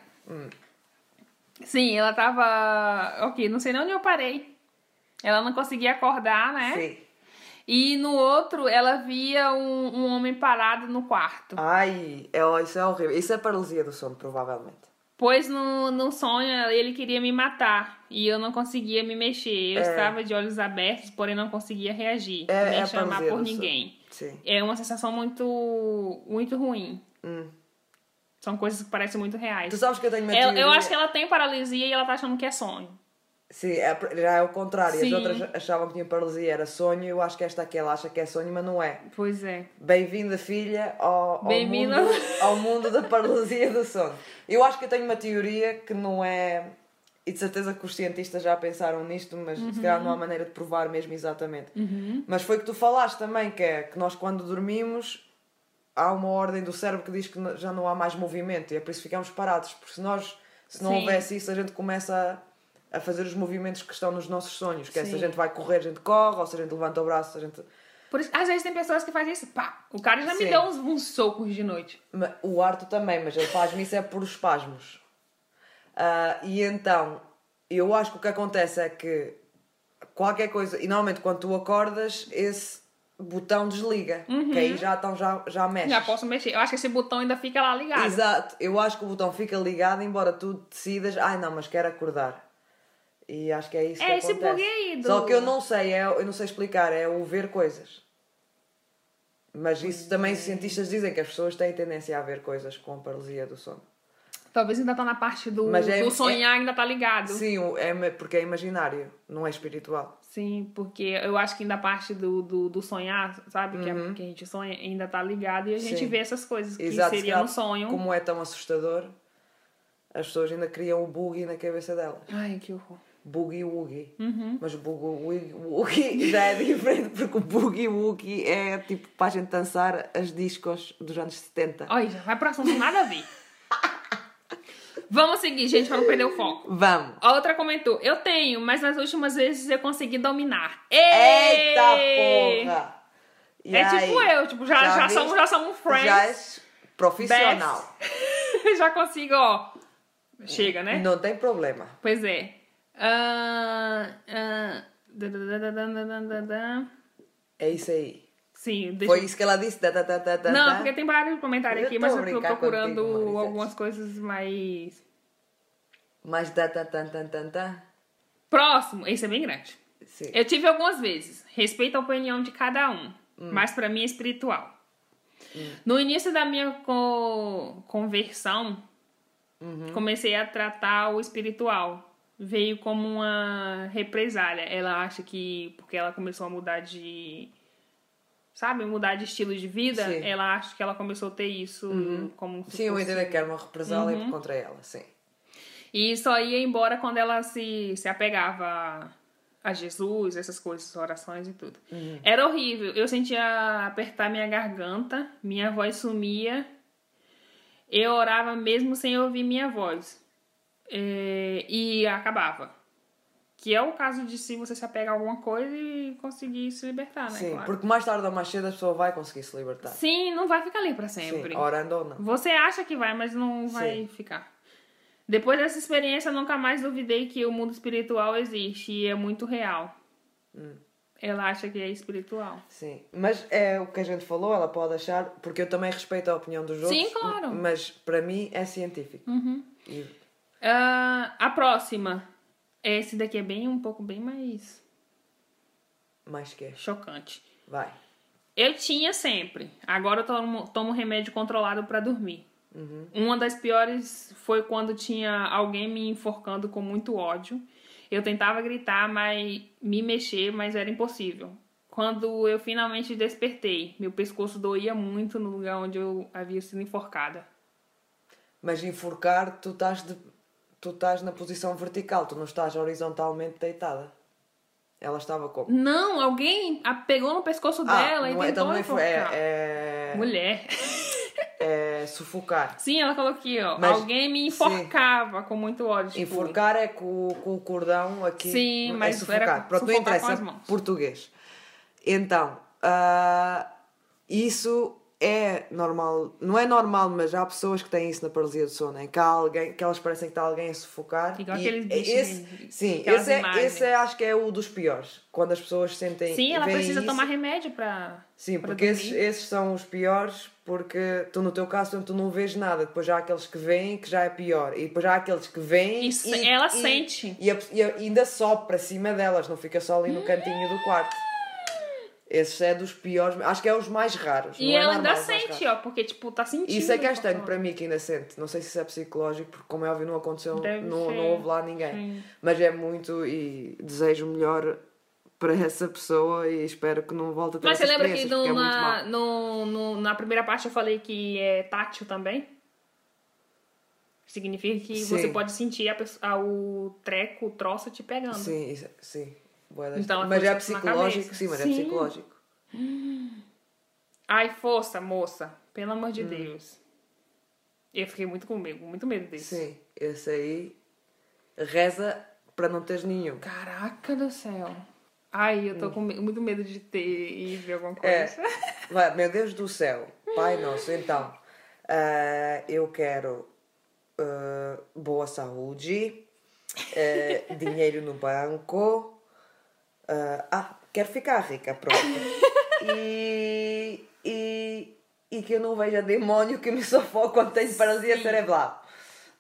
Sim, ela tava. Ok, não sei nem onde eu parei. Ela não conseguia acordar, né? Sim. E no outro, ela via um, um homem parado no quarto. Ai, é, isso é horrível. Isso é paralisia do sono, provavelmente. Pois no, no sonho ele queria me matar e eu não conseguia me mexer. Eu É. estava de olhos abertos, porém não conseguia reagir, É- nem é chamar por ninguém. Sim. É uma sensação muito, muito ruim. Hum. São coisas que parecem muito reais. Tu sabes que eu tenho uma Ela- teoria... eu acho que ela tem paralisia e ela tá achando que é sonho. Sim, é, já é o contrário. Sim. As outras achavam que tinha paralisia, era sonho. Eu acho que esta aqui, ela acha que é sonho, mas não é. Pois é. Bem-vinda, filha, ao, ao, mundo, ao mundo da paralisia do sono. Eu acho que eu tenho uma teoria que não é. E de certeza que os cientistas já pensaram nisto, mas se calhar não há maneira de provar mesmo exatamente. Mas foi que tu falaste também, que é que nós quando dormimos há uma ordem do cérebro que diz que já não há mais movimento e é por isso que ficamos parados. Porque se nós, se não Sim. houvesse isso, a gente começa a, a fazer os movimentos que estão nos nossos sonhos. Que é se a gente vai correr, a gente corre, ou se a gente levanta o braço, a gente. Por isso, às vezes tem pessoas que fazem isso. Pá, o cara já me Sim. deu uns, uns socos de noite. O Arto também, mas ele faz-me isso é por espasmos. Ah, e então, eu acho que o que acontece é que qualquer coisa, e normalmente quando tu acordas, esse botão desliga, que aí já, então, já, já mexe. Já posso mexer. Eu acho que esse botão ainda fica lá ligado. Exato, eu acho que o botão fica ligado, embora tu decidas, ai não, mas quero acordar. E acho que é isso É que esse acontece. bug aí do- Só que eu não sei, é, eu não sei explicar, é o ver coisas. Mas isso também os cientistas dizem que as pessoas têm tendência a ver coisas com paralisia do sono. Talvez ainda tá na parte do, é- do sonhar, ainda tá ligado. Sim, é porque é imaginário, não é espiritual. Sim, porque eu acho que ainda a parte do, do, do sonhar, sabe? Que, é, Uhum. que a gente sonha, ainda tá ligado e a gente Sim. vê essas coisas que Exato, se seria no sonho. Como é tão assustador, as pessoas ainda criam o boogie na cabeça delas. Ai, que horror. Boogie Woogie. Uhum. Mas o Boogie Woogie já é diferente porque o Boogie Woogie é tipo para a gente dançar as discos dos anos 70. Olha, já vai pro assunto nada a ver. Vamos seguir, gente, vamos perder o foco. Vamos. A outra comentou: Eu tenho, mas nas últimas vezes eu consegui dominar. Ei! Eita porra! E é tipo aí? tipo eu, tipo, já, já, já, somos, já somos friends. Já é profissional. já consigo, ó. Chega, né? Não tem problema. Pois é. Uh, uh... É isso aí. Sim, deixa Foi isso que ela disse? Da, da, da, da, Não, da. porque tem vários comentários aqui, mas eu tô procurando contigo, algumas coisas mais. Mas da, da, da, da, da, da. Próximo, esse é bem grande. Sim. Eu tive algumas vezes. Respeito a opinião de cada um, Hum. mas pra mim é espiritual. No início da minha co- conversão, Uhum. comecei a tratar o espiritual. Veio como uma represália. Ela acha que, porque ela começou a mudar de. Sabe, mudar de estilo de vida, Sim. Uhum. ela acha que ela começou a ter isso como se Sim, eu fosse- entendo que era uma represália Uhum. contra ela, sim. E só ia embora quando ela se, se apegava a Jesus, essas coisas, orações e tudo. Era horrível. Eu sentia apertar minha garganta, minha voz sumia. Eu orava mesmo sem ouvir minha voz. É, e acabava. Que é o caso de se você se apega a alguma coisa e conseguir se libertar, né? Sim, Claro. porque mais tarde ou mais cedo a pessoa vai conseguir se libertar. Sim, não vai ficar ali pra sempre. Sim, orando ou não. Você acha que vai, mas não vai ficar. Depois dessa experiência, nunca mais duvidei que o mundo espiritual existe e é muito real. Hum. Ela acha que é espiritual. Sim, mas é o que a gente falou, ela pode achar, porque eu também respeito a opinião dos outros. Sim, claro. Uhum. Mas para mim é científico. E- Ah, a próxima. Esse daqui é bem um pouco bem mais mais que é. chocante. Vai. Eu tinha sempre. Agora eu tomo, tomo remédio controlado pra dormir. Uhum. Uma das piores foi quando tinha alguém me enforcando com muito ódio. Eu tentava gritar, mas me mexer, mas era impossível. Quando eu finalmente despertei, meu pescoço doía muito no lugar onde eu havia sido enforcada. Mas enforcar, tu estás, de... tu estás na posição vertical, tu não estás horizontalmente deitada. Ela estava como? Não, alguém a- pegou no pescoço dela e é, tentou é, enforcar. é, é, Mulher. é sufocar. Sim, ela falou aqui, ó. Mas- alguém me enforcava com muito ódio. Tipo, Enforcar é com, com o cordão aqui. Sim, é mas sufocar. era Pronto, não sufocar interessa. as mãos. Português. Então, ah, isso é normal. Não é normal, mas há pessoas que têm isso na paralisia do sono. Em que há alguém, que elas parecem que está alguém a sufocar. Igual e aqueles bichos esse, de- Sim, esse é, esse é, acho que é o dos piores. Quando as pessoas sentem. Sim, ela precisa isso. tomar remédio pra. Sim, pra porque esses, esses são os piores, porque tu no teu caso tu não vês nada. Depois já há aqueles que veem que já é pior. E depois já há aqueles que veem E se- ela sente. E, a- e a- e ainda sobe para cima delas, não fica só ali no cantinho do quarto. Esse é dos piores, acho que é os mais raros. E não é ela ainda sente, ó, porque, tipo, tá sentindo. Isso é que é o estranho cortisol. para mim que ainda sente. Não sei se isso é psicológico, porque como é óbvio não aconteceu, Deve não, ser. não houve lá ninguém. Sim. Mas é muito e desejo melhor para essa pessoa e espero que não volte a ter Mas você lembra que no, é na, mau. no, no- na primeira parte eu falei que é tátil também? Significa que Sim. você pode sentir a a- o treco, o troço te pegando. Sim, isso- sim. Então, mas é acontece na psicológico, sim, mas Sim. é psicológico. Ai, força, moça. Pelo amor Hum. de Deus. Eu fiquei muito com medo, muito medo disso. Sim, esse aí reza para não teres nenhum. Caraca do céu. Ai, eu tô com me- muito medo de ter e ver alguma coisa. É. Vai, meu Deus do céu, Pai Nosso, então, ah, eu quero ah, boa saúde, ah, dinheiro no banco, ah, ah, quero ficar rica, pronto. E, e, e que eu não veja demónio que me sufoque quando tenho paralisia Sim. cerebral.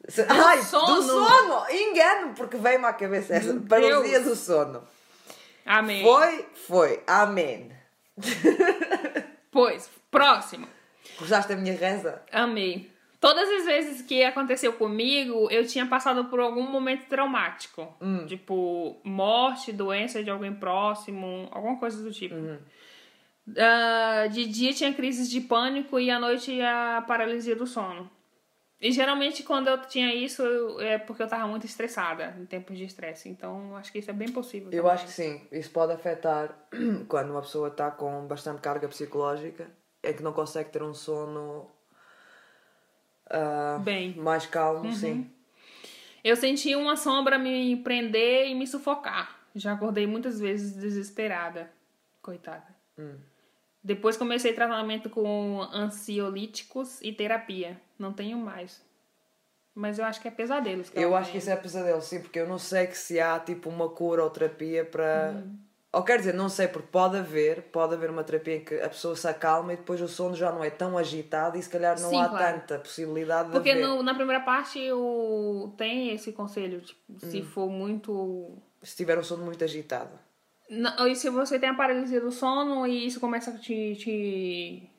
Se- Ai, sono. do sono! Engano, porque veio-me à cabeça essa Meu paralisia Deus. do sono. Amém. Foi, foi. Amém. Pois, próximo. Gostaste da minha reza? Amei. Todas as vezes que aconteceu comigo, eu tinha passado por algum momento traumático. Hum. Tipo, morte, doença de alguém próximo, alguma coisa do tipo. Uhum. Ah, de dia tinha crises de pânico e à noite a paralisia do sono. E geralmente quando eu tinha isso eu- é porque eu tava muito estressada, em tempos de estresse. Então acho que isso é bem possível. Eu também. acho que sim. Isso pode afetar quando uma pessoa está com bastante carga psicológica, é que não consegue ter um sono ah, Bem. mais calmo, sim. Eu senti uma sombra me prender e me sufocar. Já acordei muitas vezes desesperada. Coitada. Hum. Depois comecei tratamento com ansiolíticos e terapia. Não tenho mais. Mas eu acho que é pesadelos. Que Eu acho que isso é pesadelo, sim, porque eu não sei que se há tipo uma cura ou terapia para. Uhum. Ou quer dizer, não sei, porque pode haver, pode haver uma terapia em que a pessoa se acalma e depois o sono já não é tão agitado e se calhar não Sim, há claro. tanta possibilidade de Porque haver. no- na primeira parte o, tem esse conselho. Tipo, Hum. se for muito Se tiver um sono muito agitado. Não, e se você tem a paralisia do sono e isso começa a te. te,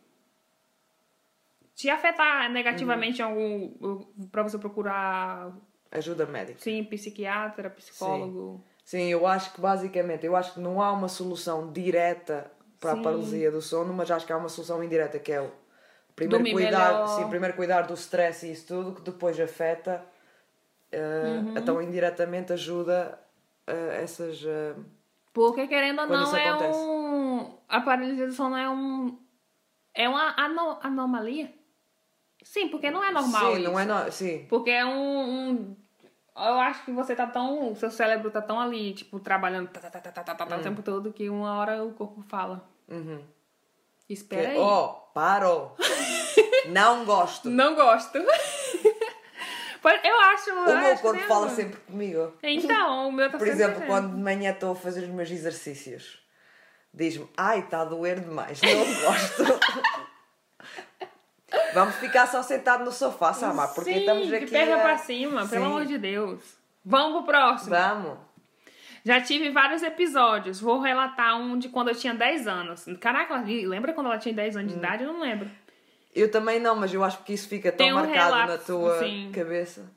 te afetar negativamente em algum. pra você procurar. Ajuda médica. Sim, psiquiatra, psicólogo. Sim, eu acho que basicamente, eu acho que não há uma solução direta para Sim. a paralisia do sono, mas acho que há uma solução indireta que é o primeiro Dormir cuidar, melhor. sim, primeiro cuidar do stress e isso tudo, que depois afeta, eh, Uhum. então indiretamente ajuda eh, essas. eh, Porque querendo ou não, é acontece. um. A paralisia do sono é um. É uma ano- anomalia? Sim, porque não é normal. sim, não isso. é no... sim, Porque é um, um- Eu acho que você tá tão. O seu cérebro tá tão ali, tipo, trabalhando tá, tá, tá, tá, tá, tá, tá, Hum. o tempo todo que uma hora o corpo fala. Uhum. Espera Que- aí. Oh, parou! não gosto! Não gosto. Eu acho. O meu corpo fala né? sempre comigo. Então, o meu tá Por exemplo, dizendo. quando de manhã estou a fazer os meus exercícios, diz-me: Ai, está a doer demais, não gosto. Vamos ficar só sentado no sofá, Samar, porque Sim, estamos de aqui. perna a- pra cima, pelo Sim. amor de Deus. Vamos pro próximo. Vamos. Já tive vários episódios. Vou relatar um de quando eu tinha 10 anos. Caraca, lembra quando ela tinha 10 anos de Hum. idade? Eu não lembro. Eu também não, mas eu acho que isso fica tão um marcado na relapso, tua sim. cabeça.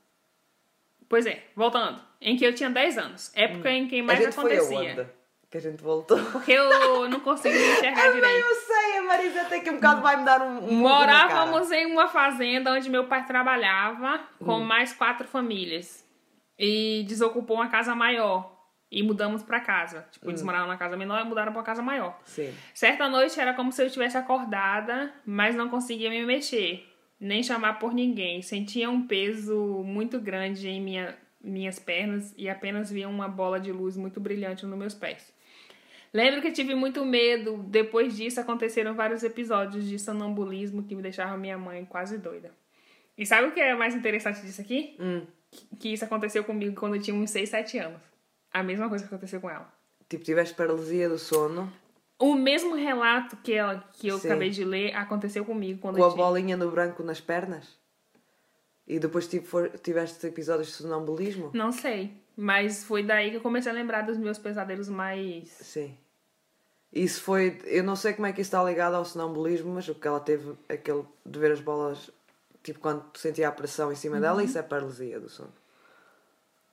Pois é, voltando. Em que eu tinha 10 anos. Época em que mais Hum. a gente foi acontecia. aonde? Que a gente voltou. Porque eu não conseguia enxergar direito. eu sei, a Marisa até que um bocado vai me dar um. um. Morávamos em uma fazenda onde meu pai trabalhava com Hum. mais quatro famílias. E desocupou uma casa maior. E mudamos pra casa. Tipo, Hum. eles moravam na casa menor e mudaram pra casa maior. Sim. Certa noite era como se eu estivesse acordada, mas não conseguia me mexer, nem chamar por ninguém. Sentia um peso muito grande em minha, minhas pernas e apenas via uma bola de luz muito brilhante nos meus pés. Lembro que tive muito medo. Depois disso, aconteceram vários episódios de sonambulismo que me deixavam minha mãe quase doida. E sabe o que é mais interessante disso aqui? Hum. Que isso aconteceu comigo quando eu tinha uns 6, 7 anos. A mesma coisa que aconteceu com ela. Tipo, tiveste paralisia do sono O mesmo relato que, ela, que eu Sim. acabei de ler aconteceu comigo quando com eu a tinha... bolinha no branco nas pernas? E depois tipo, for- tiveste episódios de sonambulismo? Não sei, mas foi daí que eu comecei a lembrar dos meus pesadelos mais... Sim. Isso foi. Eu não sei como é que isso está ligado ao sonambulismo, mas o que ela teve, aquele de ver as bolas, tipo quando sentia a pressão em cima dela, isso é paralisia do sono.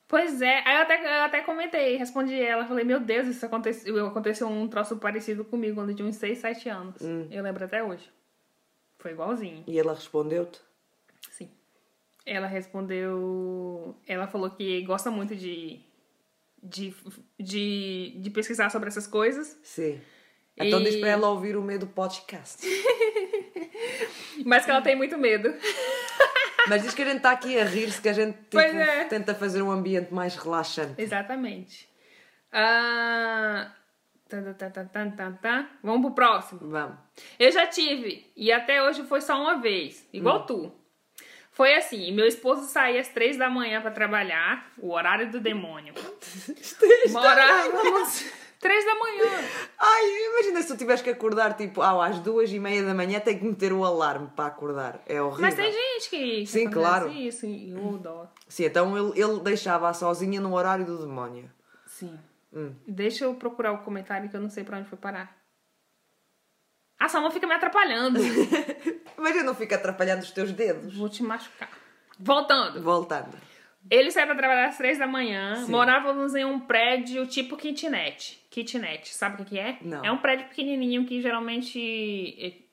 Pois é, aí eu até, eu até comentei, respondi ela, falei, meu Deus, isso aconteceu, aconteceu um troço parecido comigo quando eu tinha uns 6, 7 anos. Eu lembro até hoje. Foi igualzinho. E ela respondeu-te? Sim. Ela respondeu. Ela falou que gosta muito de. De, de, de pesquisar sobre essas coisas. Sim. Então E- para ela ouvir o meio do podcast. Mas que ela tem muito medo. Mas diz que a gente está aqui a rir-se, que a gente tipo, é. tenta fazer um ambiente mais relaxante. Exatamente. Ah, tan, tan, tan, tan. Vamos pro próximo. Vamos. Eu já tive, e até hoje foi só uma vez, igual tu. Foi assim, meu esposo saía às três da manhã pra trabalhar, o horário do demônio. Morávamos três da manhã. Ai, imagina se tu tiveres que acordar tipo ah, às duas e meia da manhã, tem que meter o alarme para acordar. É horrível. Mas tem gente que Sim, claro. isso, e eu dó. Sim, então ele, ele deixava-a sozinha no horário do demónio. Sim. Hum. Deixa eu procurar o comentário que eu não sei pra onde foi parar. A Salma fica me atrapalhando. Mas eu não fico atrapalhando os teus dedos. Vou te machucar. Voltando. Voltando. Ele saiu pra trabalhar às três da manhã. Sim. Morávamos em um prédio tipo kitnet. Kitnet, sabe o que é? Não. É um prédio pequenininho que geralmente...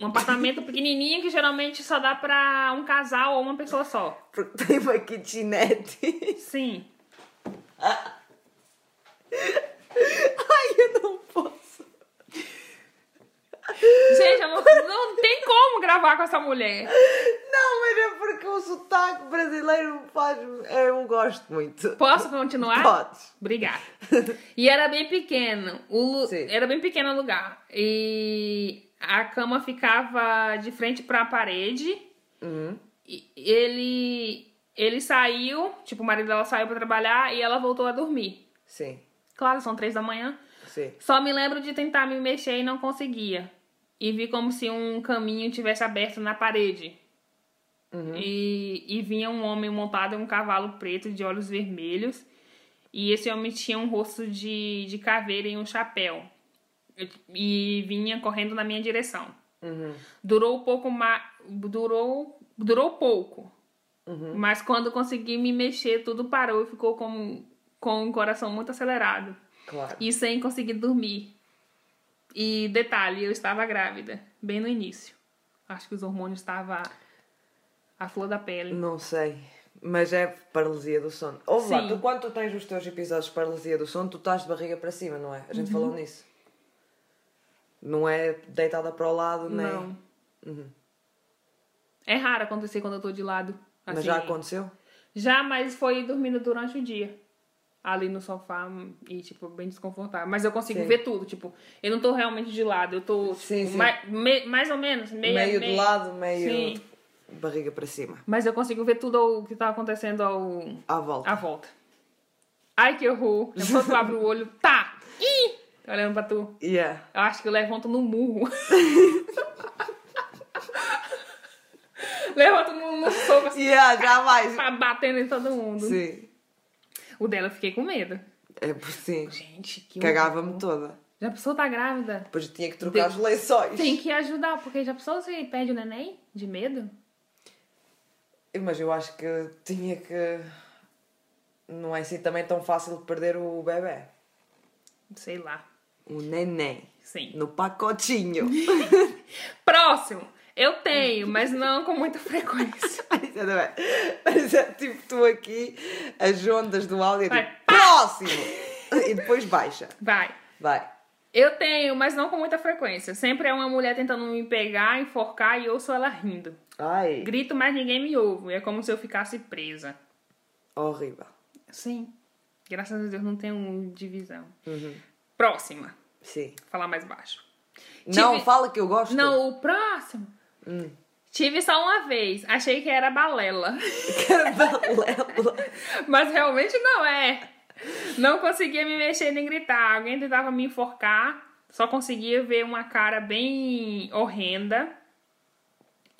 Um apartamento pequenininho que geralmente só dá pra um casal ou uma pessoa só. Porque tem uma kitchenette. Sim. Ai, eu não. Gente, eu não, não tem como gravar com essa mulher. Não, mas é porque o sotaque brasileiro faz. Eu gosto muito. Posso continuar? Podes. Obrigada. E era bem pequeno. O Sim. Era bem pequeno o lugar. E a cama ficava de frente para a parede. Uhum. E ele ele saiu, tipo, o marido dela saiu para trabalhar e ela voltou a dormir. Sim, Claro, são três da manhã. sim. Só me lembro de tentar me mexer e não conseguia. E vi como se um caminho tivesse aberto na parede. E, e vinha um homem montado em um cavalo preto de olhos vermelhos. E esse homem tinha um rosto de, de caveira e um chapéu. E vinha correndo na minha direção. Uhum. Durou pouco mais. Durou, durou pouco. Mas quando consegui me mexer, tudo parou e ficou com, com o coração muito acelerado. Claro. E sem conseguir dormir. E detalhe, eu estava grávida, bem no início. Acho que os hormônios estavam à flor da pele. Não sei. Mas é paralisia do sono. Ouve lá, tu quando tu tens os teus episódios de paralisia do sono, tu estás de barriga para cima, não é? A gente falou nisso. Não é deitada para o lado, nem. Não. É raro acontecer quando eu tô de lado. Mas assim. já aconteceu? Já, mas foi dormindo durante o dia. Ali no sofá e, tipo, bem desconfortável. Mas eu consigo Sim. ver tudo, tipo, eu não tô realmente de lado, eu tô, tipo, Sim, sim. Mais, me- mais ou menos, meia, meio meia. de lado, meio Sim. barriga para cima. Mas eu consigo ver tudo o que tá acontecendo ao, À volta. à volta. Ai, que horror. Depois tu abre o olho, tá! Ih! Tô olhando pra tu. Yeah. Eu acho que eu levanto no murro. levanto no, no soco, assim, Yeah, já vais. tá batendo em todo mundo. Sim. O dela eu fiquei com medo. É por sim. Gente, que Cagava-me toda. Já a pessoa tá grávida? Depois tinha que trocar os lençóis. Tem que ajudar, porque já pessoa se perde o neném de medo? Mas eu acho que tinha que. Não é assim também tão fácil de perder o bebê. Sei lá. O neném. Sim. No pacotinho. Próximo. Eu tenho, mas não com muita frequência. Mas é, tipo tu aqui, as ondas do áudio é Vai. tipo, próximo! E depois baixa. Vai. Vai. Eu tenho, mas não com muita frequência. Sempre é uma mulher tentando me pegar, enforcar e ouço ela rindo. Ai, Grito, mas ninguém me ouve. É como se eu ficasse presa. horrível. Sim. Graças a Deus não tenho divisão. Uhum. Próxima. Sim. Falar mais baixo. Não, Tive- fala que eu gosto. Não, o próximo. Hum. Tive só uma vez. Achei que era balela. Balela. Mas realmente não é. Não conseguia me mexer nem gritar. Alguém tentava me enforcar. Só conseguia ver uma cara bem horrenda.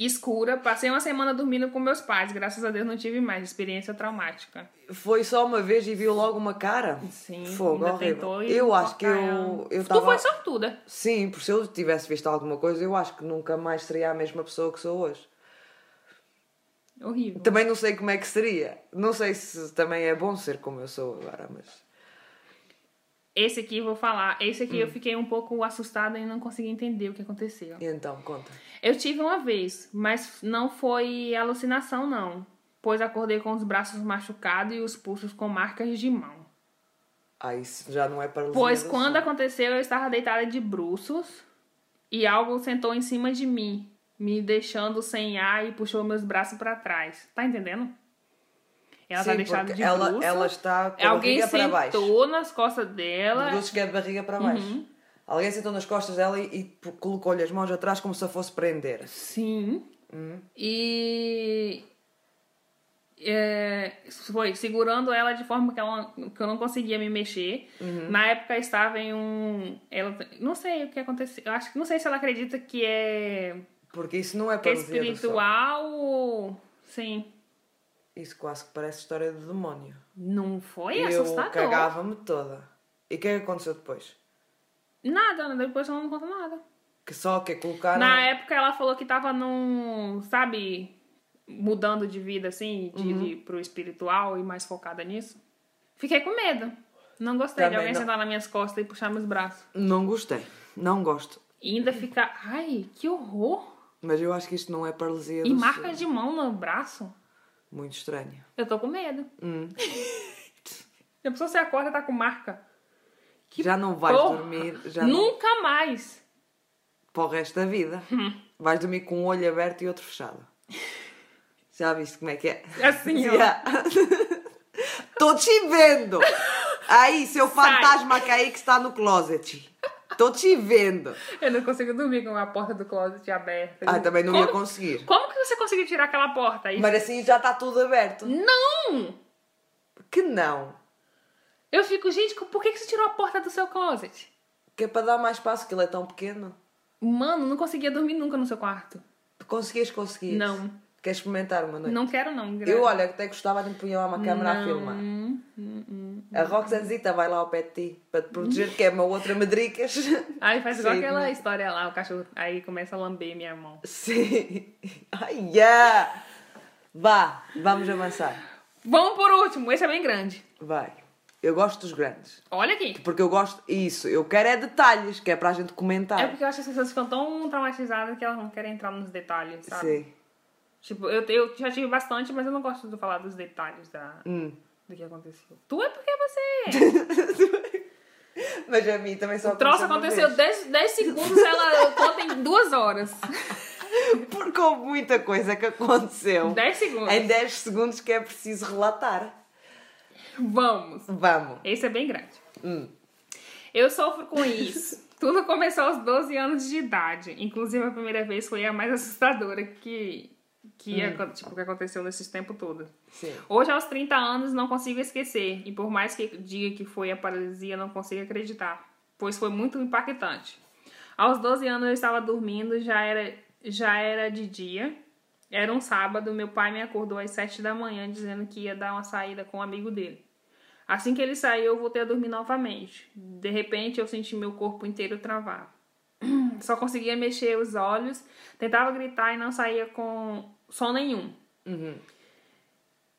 Escura. Passei uma semana dormindo com meus pais. Graças a Deus não tive mais experiência traumática. Foi só uma vez e viu logo uma cara? Sim, Fogo, horrível. Eu acho que eu, eu Tu tava... foi sortuda. Sim, por se eu tivesse visto alguma coisa, eu acho que nunca mais seria a mesma pessoa que sou hoje. Horrível. Também não sei como é que seria. Não sei se também é bom ser como eu sou agora, mas. Esse aqui, vou falar. Esse aqui eu Hum. fiquei um pouco assustada e não consegui entender o que aconteceu. Então, conta. Eu tive uma vez, mas não foi alucinação, não. Pois acordei com os braços machucados e os pulsos com marcas de mão. Ah, isso já não é para Pois quando aconteceu, eu estava deitada de bruços e algo sentou em cima de mim, me deixando sem ar e puxou meus braços para trás. Tá entendendo? Ela tá deixada de ela, bruços. ela está com a Alguém barriga para baixo. sentou nas costas dela. Bruços que é de barriga para baixo. Uhum. Alguém sentou nas costas dela e, e colocou-lhe as mãos atrás como se a fosse prender. Sim. Hum. E é, foi segurando ela de forma que, ela, que eu não conseguia me mexer. Uhum. Na época estava em um. Ela, não sei o que aconteceu. Eu acho que não sei se ela acredita que é, Porque isso não é é sono. espiritual. Sim. Isso quase que parece história do demónio. Não foi eu assustador. cagava-me toda. E o que é que aconteceu depois? Nada, depois ela não conta nada. Que só que colocaram. Na época ela falou que tava num. Sabe? Mudando de vida assim, de, Uhum. de, pro espiritual e mais focada nisso. Fiquei com medo. Não gostei de Também alguém não. sentar nas minhas costas e puxar meus braços. Não gostei. Não gosto. E ainda ficar. Ai, que horror! Mas eu acho que isto não é paralisia E marcas de mão no braço. Muito estranho. Eu tô com medo. Hum. A pessoa se acorda e tá com marca. Que já não vais porra! dormir já não- Nunca mais! para o resto da vida. Hum. Vais dormir com um olho aberto e outro fechado. Já viste como é que é? Assim, ó. Já. Estou te vendo! Aí, seu Sai. fantasma que aí que está no closet. Estou te vendo. Eu não consigo dormir com a porta do closet aberta. Ah, também não como, ia conseguir. Como que você conseguiu tirar aquela porta aí? Mas assim já está tudo aberto. Não! Que não. Eu fico, gente, por que que você tirou a porta do seu closet? Que é para dar mais espaço, que ele é tão pequeno. Mano, não conseguia dormir nunca no seu quarto. Conseguias, conseguias. Não. Queres experimentar uma noite? Não quero, não. Eu, olha, até gostava de me punhar uma câmera a Não, filmar. hum, hum. A Roxanzita vai lá ao pé de ti para te proteger, que é uma outra medricas. Aí faz igual Sim. aquela história lá, o cachorro aí começa a lamber minha mão. Sim. Ai, yeah. Vá, vamos avançar. Vamos por último, esse é bem grande. Vai. Eu gosto dos grandes. Olha aqui. Porque eu gosto. Isso, eu quero é detalhes, que é para a gente É comentar. porque eu acho que as pessoas ficam tão traumatizadas que elas não querem entrar nos detalhes, sabe? Sim. Tipo, eu, eu já tive bastante, mas eu não gosto de falar dos detalhes da, Hum. do que aconteceu. Tu é porque você. Mas a mim também só O troço aconteceu vez. 10, 10 segundos, ela conta em duas horas. Porque houve muita coisa que aconteceu 10 segundos. em 10 segundos que é preciso relatar. Vamos. Vamos. Esse é bem grande. Hum. Eu sofro com isso. Tudo começou aos 12 anos de idade. Inclusive, a primeira vez foi a mais assustadora que, que, Hum. aco- tipo, que aconteceu nesses tempos todos. Sim. Hoje, aos 30 anos, não consigo esquecer. E por mais que diga que foi a paralisia, não consigo acreditar. Pois foi muito impactante. Aos 12 anos, eu estava dormindo, já era, já era de dia. Era um sábado, meu pai me acordou às 7 da manhã dizendo que ia dar uma saída com um amigo dele. Assim que ele saiu, eu voltei a dormir novamente. De repente, eu senti meu corpo inteiro travar. Só conseguia mexer os olhos, tentava gritar e não saía com som nenhum. Uhum.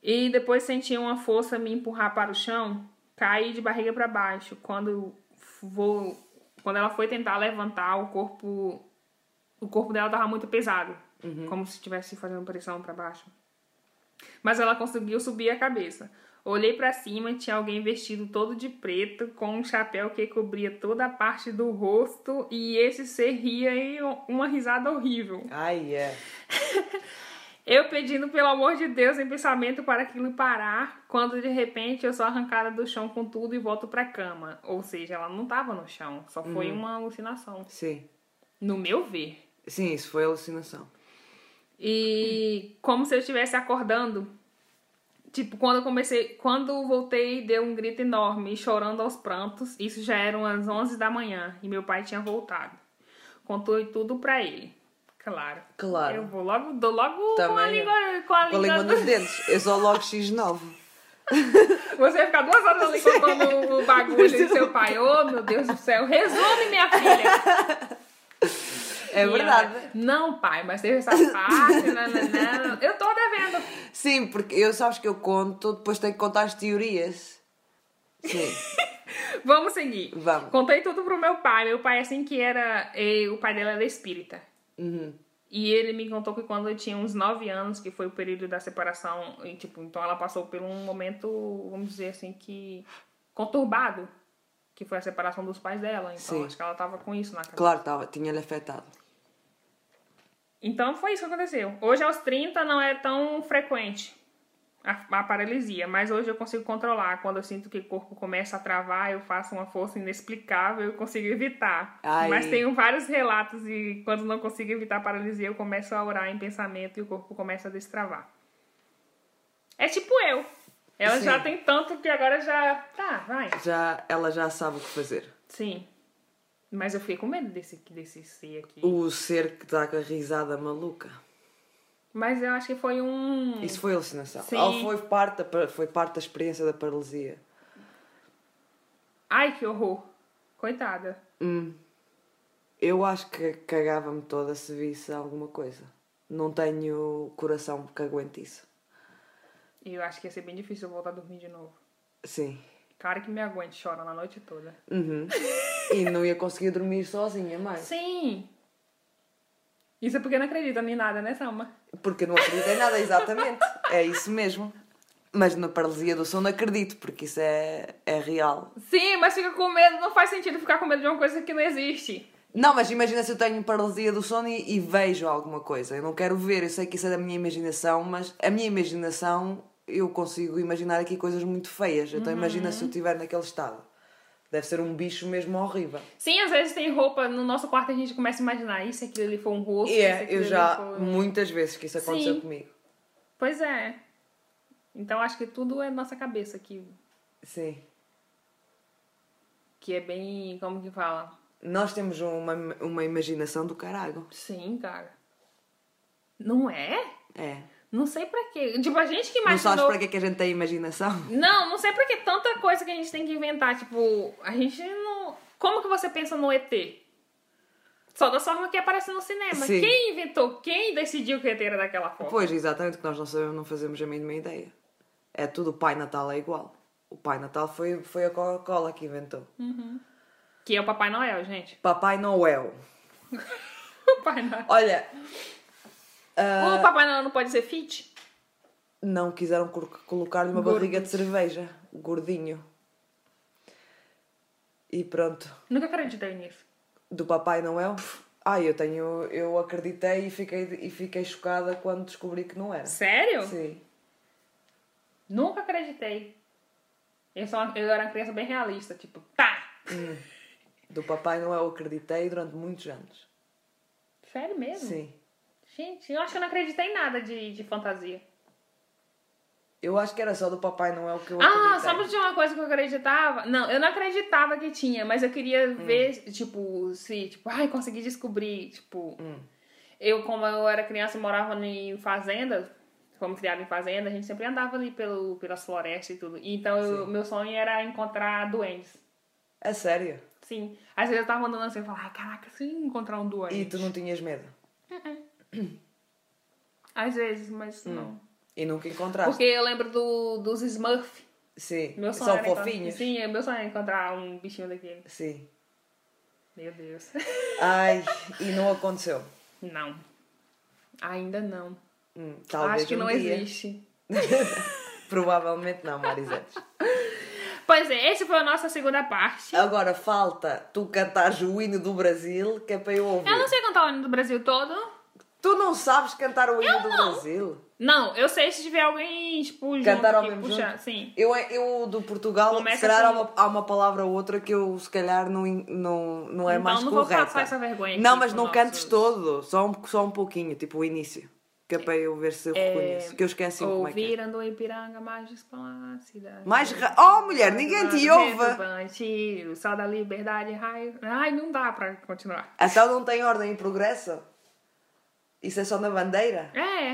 E depois senti uma força me empurrar para o chão, caí de barriga para baixo. Quando vou, quando ela foi tentar levantar, o corpo o corpo dela estava muito pesado, como se estivesse fazendo pressão para baixo. Mas ela conseguiu subir a cabeça. Olhei para cima e tinha alguém vestido todo de preto, com um chapéu que cobria toda a parte do rosto, e esse ser ria e uma risada horrível. Ai, é. Eu pedindo pelo amor de Deus em pensamento para aquilo parar, quando de repente eu sou arrancada do chão com tudo e volto para a cama. Ou seja, ela não estava no chão, só foi uma alucinação, Sim. no meu ver. Sim, isso foi alucinação. E como se eu estivesse acordando. Tipo, quando eu comecei, quando voltei, deu um grito enorme, chorando aos prantos. Isso já eram as 11 da manhã e meu pai tinha voltado. Contou tudo pra ele. Claro. Claro. Eu vou logo, dou logo com a língua, com a Com a língua, língua nos dentes. Eu sou logo X9. Você vai ficar duas horas ali contando o bagulho de seu pai. Oh, meu Deus do céu. Resume, minha filha. É verdade. ela, não, pai, mas teve essa parte. Eu tô devendo. Sim, porque eu sabes que eu conto, depois tenho que contar as teorias. Sim. Vamos seguir. Vamos. Contei tudo pro meu pai. Meu pai, assim, que era. o pai dela era espírita. Uhum. E ele me contou que quando eu tinha uns 9 anos, que foi o período da separação, e, tipo, então ela passou por um momento, vamos dizer assim, que conturbado, que foi a separação dos pais dela. Então Sim. acho que ela tava com isso na cabeça. Claro, tava, tinha-lhe afetado. Então foi isso que aconteceu. Hoje aos 30 não é tão frequente a, a paralisia, mas hoje eu consigo controlar. Quando eu sinto que o corpo começa a travar, eu faço uma força inexplicável e consigo evitar. Ai. Mas tenho vários relatos e quando não consigo evitar a paralisia, eu começo a orar em pensamento e o corpo começa a destravar. É tipo eu. Ela Sim. já tem tanto que agora já. Tá, vai. Já, ela já sabe o que fazer. Sim. Mas eu fiquei com medo desse, desse ser aqui. O ser que está com a risada maluca. Mas eu acho que foi um. Isso foi alucinação. Sim. Ou foi parte, da, foi parte da experiência da paralisia. Ai, que horror. Coitada. Hum. Eu acho que cagava-me toda se visse alguma coisa. Não tenho coração que aguente isso. E eu acho que ia ser bem difícil voltar a dormir de novo. Sim. Cara que me aguente chora na noite toda. Uhum. e não ia conseguir dormir sozinha mais. Sim. Isso é porque não acredita em nada, né, Selma? Porque não acredito em nada, exatamente. É isso mesmo. Mas na paralisia do sono acredito, porque isso é, é real. Sim, mas fica com medo. Não faz sentido ficar com medo de uma coisa que não existe. Não, mas imagina se eu tenho paralisia do sono e, e vejo alguma coisa. Eu não quero ver, eu sei que isso é da minha imaginação, mas a minha imaginação eu consigo imaginar aqui coisas muito feias. Então imagina se eu estiver naquele estado. Deve ser um bicho mesmo horrível. Sim, às vezes tem roupa no nosso quarto e a gente começa a imaginar isso, aquilo ali foi um rosto. É, aquilo eu já, foi- muitas vezes que isso aconteceu Sim. comigo. Pois é. Então acho que tudo é nossa cabeça que, Sim. que é bem. Como que fala? Nós temos uma, uma imaginação do caralho. Sim, cara. Não é? É. Não sei pra quê. Tipo, a gente que Não imaginou... sabes para que é que a gente tem imaginação? Não, não sei pra que tanta coisa que a gente tem que inventar. Tipo, a gente não... Como que você pensa no ET? Só da forma que aparece no cinema. Sim. Quem inventou? Quem decidiu que o ET era daquela forma? Pois, exatamente, que nós não sabemos, não fazemos a mínima ideia. É tudo, o Pai Natal é igual. O Pai Natal foi, foi a Coca-Cola que inventou. Que é o Papai Noel, gente. Papai Noel. O Papai Noel. Olha, ah, O Papai Noel não pode ser fit? não quiseram colo- colocar-lhe uma Gordo. barriga de cerveja. Gordinho. E pronto. Nunca acreditei nisso. Do Papai Noel. Ai, eu tenho. Eu acreditei e fiquei, e fiquei chocada quando descobri que não era. Sério? Sim. Nunca acreditei. Eu, sou uma- eu era uma criança bem realista. Tipo, tá. Do Papai Noel acreditei durante muitos anos. Sério mesmo? Sim. Gente, eu acho que eu não acreditei em nada de, de fantasia. Eu acho que era só do Papai Noel que eu Ah, sabe de uma coisa que eu acreditava? Não, eu não acreditava que tinha, mas eu queria Hum. ver, tipo, se, tipo, ai, consegui descobrir, tipo, Hum. eu, como eu era criança e morava em fazenda, fomos criados em fazenda, a gente sempre andava ali pelo, pelas florestas e tudo. Então, eu- meu sonho era encontrar duendes. É sério? Sim. Às vezes eu tava andando assim e falava, ai, caraca, se encontrar um duende. E tu não tinhas medo? Às vezes, mas Hum. não. E nunca encontraste? Porque eu lembro do, dos Smurf. Sim. Meu sonho São era encontrar- fofinhos? Sim, meu sonho era encontrar um bichinho daquele. Sim. Meu Deus. Ai, e não aconteceu. Não. Ainda não. Hum, talvez Acho que um não dia. existe. Provavelmente não, Marisetes. Pois é, esse foi a nossa segunda parte. Agora falta tu cantares o hino do Brasil, que é para eu ouvir. Eu não sei cantar o hino do Brasil todo. Tu não sabes cantar o hino do. Brasil? Não, eu sei se tiver alguém, tipo, junto Cantar ao mesmo puxar. junto? Sim. Eu, eu do Portugal, Começa se calhar há, uma, há uma palavra ou outra que eu se calhar não, não, não é Então mais não vou correta. passar essa vergonha Não, mas com não nossos- cantes todo, só um, só um pouquinho, tipo o início. Que é para eu ver se eu reconheço. Que eu esqueci como é que é. Ouviram do Ipiranga mais cidade. Mais ra... Oh, mulher, ninguém te ouve! Retumbante, O sol da liberdade, raio. Ai, não dá pra continuar. Então não tem ordem e progresso? Isso é só na bandeira? É.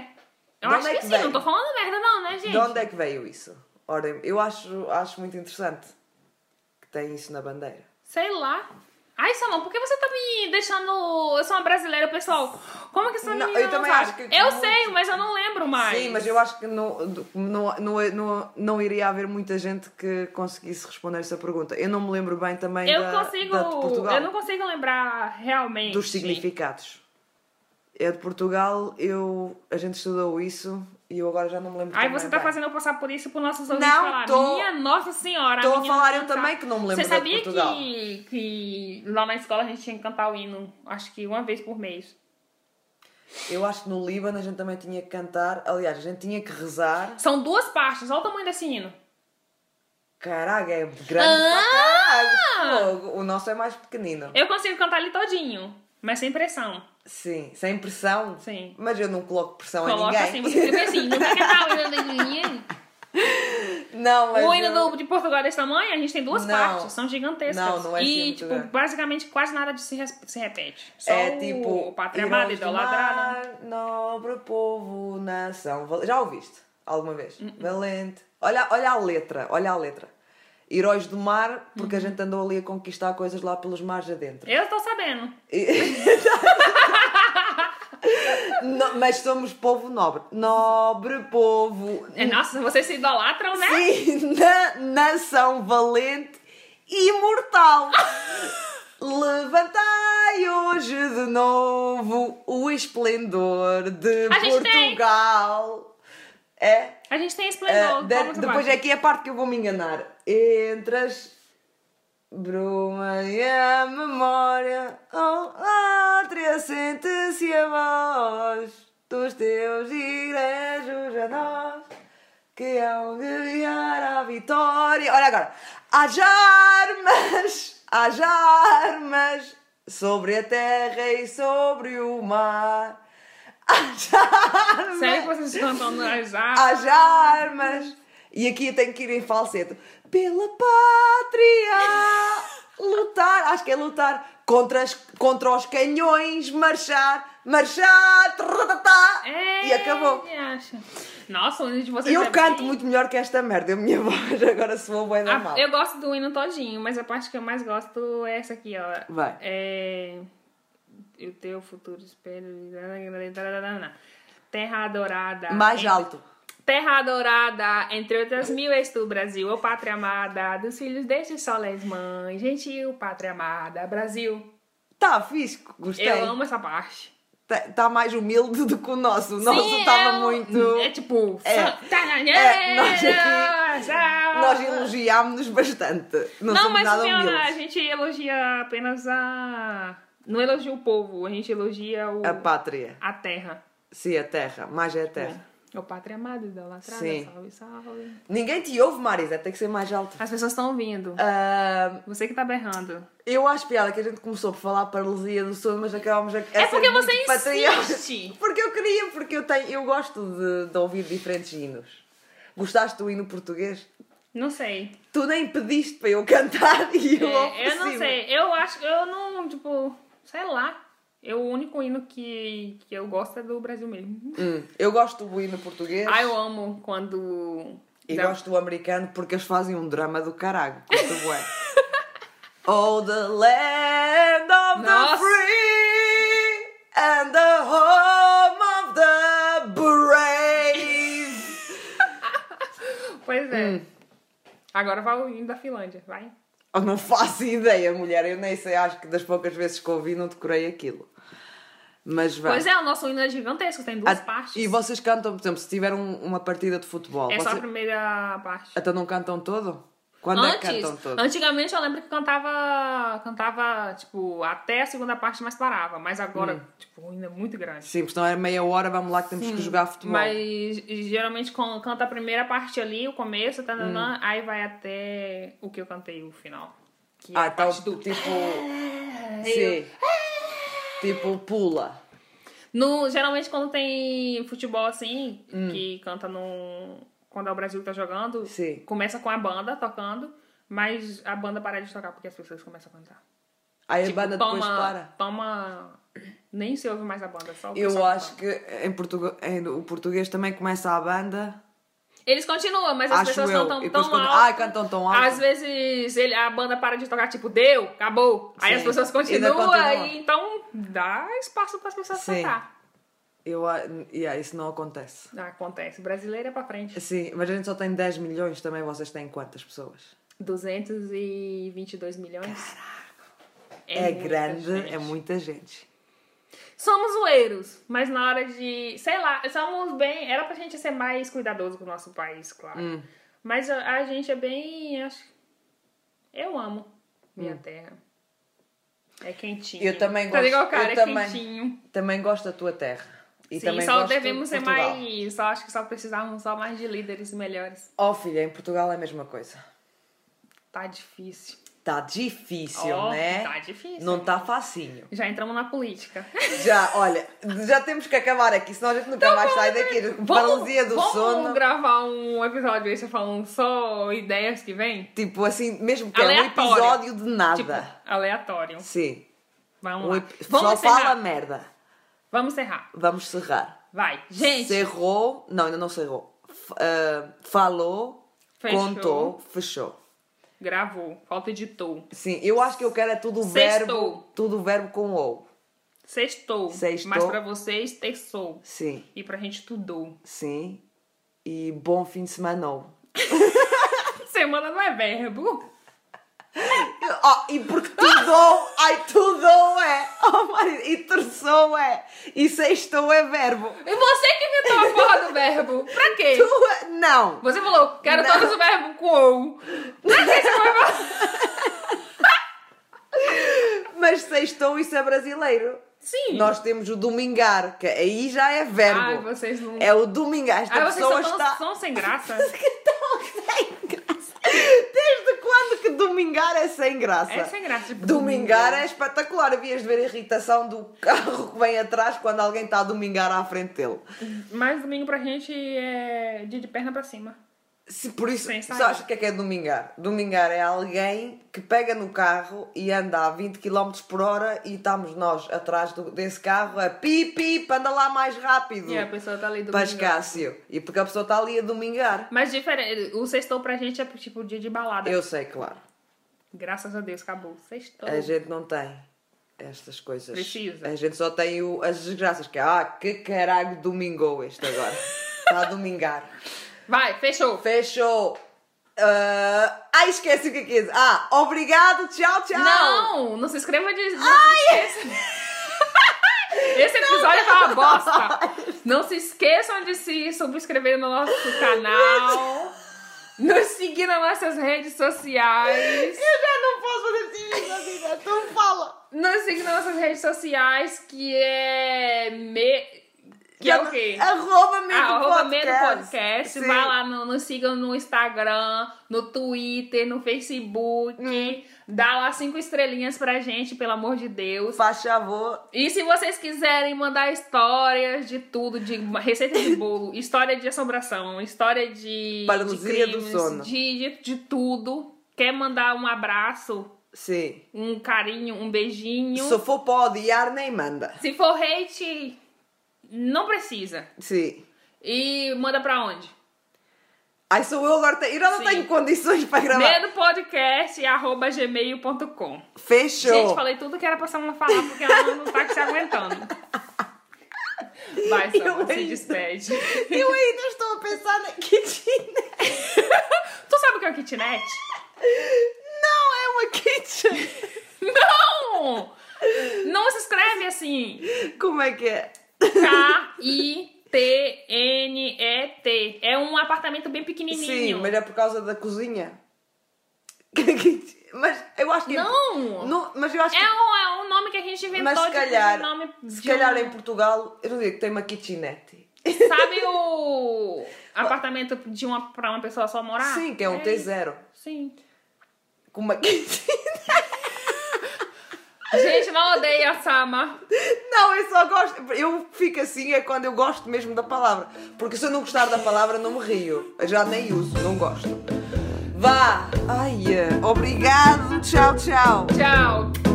Eu De acho é que, que sim, veio? não tô falando merda não, né, gente? De onde é que veio isso? Ora, eu acho, acho muito interessante que tem isso na bandeira. Sei lá. Ai, Salão, por que você tá me deixando... Eu sou uma brasileira, pessoal. Como que essa Não, menina eu também sabe? acho que- Eu muito- sei, mas eu não lembro mais. Sim, mas eu acho que não, não, não, não, não iria haver muita gente que conseguisse responder essa pergunta. Eu não me lembro bem também Eu da, consigo... da de Portugal, Eu não consigo lembrar realmente. dos significados. É de Portugal, eu, a gente estudou isso e eu agora já não me lembro Ai, você tá bem. fazendo eu passar por isso por nossos ouvintes Não, falar. tô- Minha nossa senhora. tô a falar eu também que não me lembro Você sabia que, que lá na escola a gente tinha que cantar o hino, acho que uma vez por mês. Eu acho que no Líbano a gente também tinha que cantar. Aliás, a gente tinha que rezar. São duas partes, olha o tamanho desse hino. Caraca, é grande Ah! pra caralho. O nosso é mais pequenino. Eu consigo cantar ele todinho, mas sem pressão. Sim, sem pressão. Sim. Mas eu não coloco pressão Coloca assim, ninguém. você fica assim, não quer cantar o? Não, mas O do- de Portugal desse tamanho, a gente tem duas Não. partes, são gigantescas. Não, não é assim E, muito tipo, basicamente quase nada de se, res- se repete. Só É o tipo. Pátria Amada, idolatrada. nobre povo, nação. Já ouviste? Alguma vez? Hum, Valente. Olha, olha a letra, olha a letra. Heróis do mar, porque Uhum. a gente andou ali a conquistar coisas lá pelos mares adentro. Eu tô sabendo. Mas somos povo nobre. Nobre povo. É, Nossa, vocês se idolatram, né? Sim, na nação valente e imortal. Levantai hoje de novo o esplendor de gente tem. É. A gente tem esplendor. de- vamos depois embora. é aqui a parte que eu vou me enganar. Entre as bruma e a memória, oh, átria sente-se a voz dos teus igrejos a nós que hão de guiar a vitória. Olha agora. Haja armas, haja armas sobre a terra e sobre o mar. Haja armas. Sério que vocês cantando as armas? Haja armas. E aqui eu tenho que ir em falsete. Pela pátria. Lutar. Acho que é lutar. Contra, as, contra os canhões. Marchar. Marchar. E acabou. Acha. Nossa, o hino de vocês Eu é canto bem- muito melhor que esta merda. A minha voz agora soou bem da Ah, eu gosto do hino todinho, mas a parte que eu mais gosto é essa aqui, ó. Vai. É. O teu futuro espelho. Terra adorada. Mais entre- alto. Terra adorada, entre outras mil, és tu, Brasil, ô pátria amada, dos filhos destes soles mães, gentil, pátria amada, Brasil. Tá fixe. Gostei. Eu amo essa parte. Está mais humilde do que o nosso. O nosso Sim, estava é muito. É tipo. É. sa- É, nós aqui- Nós elogiámos-nos bastante. Não, Não, mas nada a gente elogia apenas a. Não elogia o povo, a gente elogia o... A pátria. a terra. Sim, a terra. Mais é a terra. O pátria amado, idolatrada, Sim. salve, salve. Ninguém te ouve, Marisa. Tem que ser mais alto. As pessoas estão ouvindo. Ah, Você que tá berrando. eu acho piada que a gente começou por falar paralisia do sono, mas acabámos a. a É porque muito você insiste. Porque eu queria, porque eu tenho, eu gosto de, de ouvir diferentes hinos. Gostaste do hino português? Não sei. Tu nem pediste para eu cantar e eu É, eu não sei. Eu acho que eu não, tipo, sei lá. Eu, o único hino que, que eu gosto é do Brasil mesmo. Hum, eu gosto do hino português Ah, eu amo quando. e dá- gosto do americano porque eles fazem um drama do caralho. Oh, the land of the Nossa. free and the home of the brave. Pois é. Hum. Agora vai o hino da Finlândia, vai. Eu não faço ideia, mulher. Eu nem sei, acho que das poucas vezes que ouvi não decorei aquilo. Mas vai. Pois é, o nosso hino é gigantesco, tem duas Ah, partes. E vocês cantam, por exemplo, se tiver um- uma partida de futebol, É só a vocês primeira parte. então não cantam todo? Quando é que Antes, cantam todo? antigamente eu lembro que cantava, cantava, tipo, até a segunda parte, mas parava. Mas agora, Hum. tipo, hino é muito grande. Sim, porque senão é meia hora, vamos lá que temos que jogar futebol. Mas geralmente con- canta a primeira parte ali, o começo, tá, Hum. aí vai até o que eu cantei, o final. Que é Ah, a então, parte do... tipo. Sim. Tipo, pula. No, geralmente quando tem futebol assim, Hum. que canta no. Quando é o Brasil que tá jogando, Sim. começa com a banda tocando, mas a banda para de tocar porque as pessoas começam a cantar. Aí Tipo, a banda depois para. Toma Nem se ouve mais a banda, só o Eu acho que em português, em- o português também começa a banda. Eles continuam, mas as Acho pessoas eu. E tão quando- alto. Ai, cantam tão alto. Às vezes ele, a banda para de tocar, tipo, deu, acabou. Aí Sim, as pessoas continuam, continua. aí então dá espaço para as pessoas Sim. cantar. Eu, a- yeah, isso não acontece. Ah, Acontece. Brasileiro é pra frente. Sim, mas a gente só tem 10 milhões também. Vocês têm quantas pessoas? 222 milhões. É, muita grande, gente. é muita gente. Somos zoeiros, mas na hora de. Sei lá, somos bem. Era pra gente ser mais cuidadoso com o nosso país, claro. Hum. Mas a, a gente é bem. Acho... Eu amo minha terra. É quentinho. Hum. Eu também Tá gosto- igual, cara, eu é também. quentinho. Também gosto da tua terra. E Sim, também só devemos de ser mais. Só acho que só precisávamos só mais de líderes melhores. Oh, filha, em Portugal é a mesma coisa. Tá difícil. Tá difícil, Ó, né? Tá difícil. Não tá facinho. Já entramos na política. Já, olha, já temos que acabar aqui, senão a gente nunca mais sai daqui. Paralisia do vamos sono. gravar um episódio esse falando só ideias que vem? Tipo assim, mesmo que é um Aleatório. episódio de nada. Tipo, aleatório. Sim. Vamos Um lá. Vamos Só encerrar. fala merda. Vamos encerrar. Vamos cerrar. Vai. Gente, Cerrou. Não, ainda não cerrou. F- ah, falou, Fechou. contou, fechou. gravou. Falta editor. Sim, eu acho que eu quero é tudo Sextou. verbo. Tudo verbo com ou. Sextou. Sextou. Mas pra vocês, terçou. Sim, E pra gente, tudou. sim. E bom fim de semana. Semana não é verbo. Oh, e porque tudou, ai tudou é. Oh, e terçou é. E sextou é verbo. E você que inventou a porra do verbo. Pra quê? Tu é- Não. Você falou, quero Não. todos os verbos com. Pra que você? Mas sextou isso é brasileiro. Sim. Nós temos o domingar, que aí já é verbo. Ai, vocês não... É o domingar. Esta Ai, vocês pessoa são, está. são sem graça. Estão sem graça. Desde quando que domingar é sem graça? É sem graça. Tipo, Domingar é espetacular. Havias de ver a irritação do carro que vem atrás quando alguém está a domingar à frente dele. Mas domingo pra gente é dia de perna pra cima. Se por isso, Sem sair. sabes o que é que é domingar? Domingar é alguém que pega no carro e anda a 20 km por hora e estamos nós atrás do- desse carro a pi, pi, anda lá mais rápido. E a pessoa tá ali domingo. Pascácio. E porque a pessoa está ali a domingar. Mas diferente, o sextou pra gente é tipo dia de balada. Eu sei, claro. Graças a Deus, acabou. Sextou. A gente não tem estas coisas. Precisa. A gente só tem o- as desgraças, que é, ah, que caralho domingou este agora. Está a domingar. Vai, fechou. Fechou. Ah, ai, esqueci o que é é. Ah, obrigado, tchau, tchau. Não, não se inscreva de. Não esqueça. Esse episódio tá uma bosta. Não se esqueçam de se subscrever no nosso canal. Nos seguir nas nossas redes sociais. Eu já não posso fazer assim, vida. Tu fala. Nos seguir nas nossas redes sociais, que é. Me... Que é o quê? Arroba Medo Ah, arroba Podcast. Medo Podcast. Sim. Vai lá, no, nos sigam no Instagram, no Twitter, no Facebook. Hum. Dá lá cinco estrelinhas pra gente, pelo amor de Deus. Faz favor. E se vocês quiserem mandar histórias de tudo, de receita de bolo, história de assombração, história de. Paralisia de do sono. De, de, de tudo. Quer mandar um abraço, Sim. um carinho, um beijinho. Se for para odiar, nem manda. Se for hate, não precisa. Sim. E manda pra onde? Ai, sou eu agora. te- Eu já não Sim. tenho condições para gravar. medopodcast.gmail.com Fechou. Gente, falei tudo que era pra Samara falar porque ela não tá se aguentando. Vai, Eu Samara, se ainda- despede. Eu ainda estou a pensar na kitchen. tu sabe o que é o kitnet? Não, é uma kitchen. Não! Não se escreve assim. Como é que é? K-I-T-N-E-T. É um apartamento bem Sim, pequenininho. mas é por causa da cozinha. mas eu acho que. Não! Não, mas eu acho que. É um, é um nome que a gente inventou mas se calhar, de nome se calhar em Portugal, eu não digo que tem uma kitchenette. Sabe o apartamento de uma, pra uma pessoa só morar? Sim, que é um T0. Sim. Com uma kitchen. Gente, não odeia a Sama. Não, eu só gosto. Eu fico assim é quando eu gosto mesmo da palavra. Porque se eu não gostar da palavra, não me rio. Eu já nem uso, não gosto. Vá! Ai, eh, obrigado, tchau, tchau. Tchau.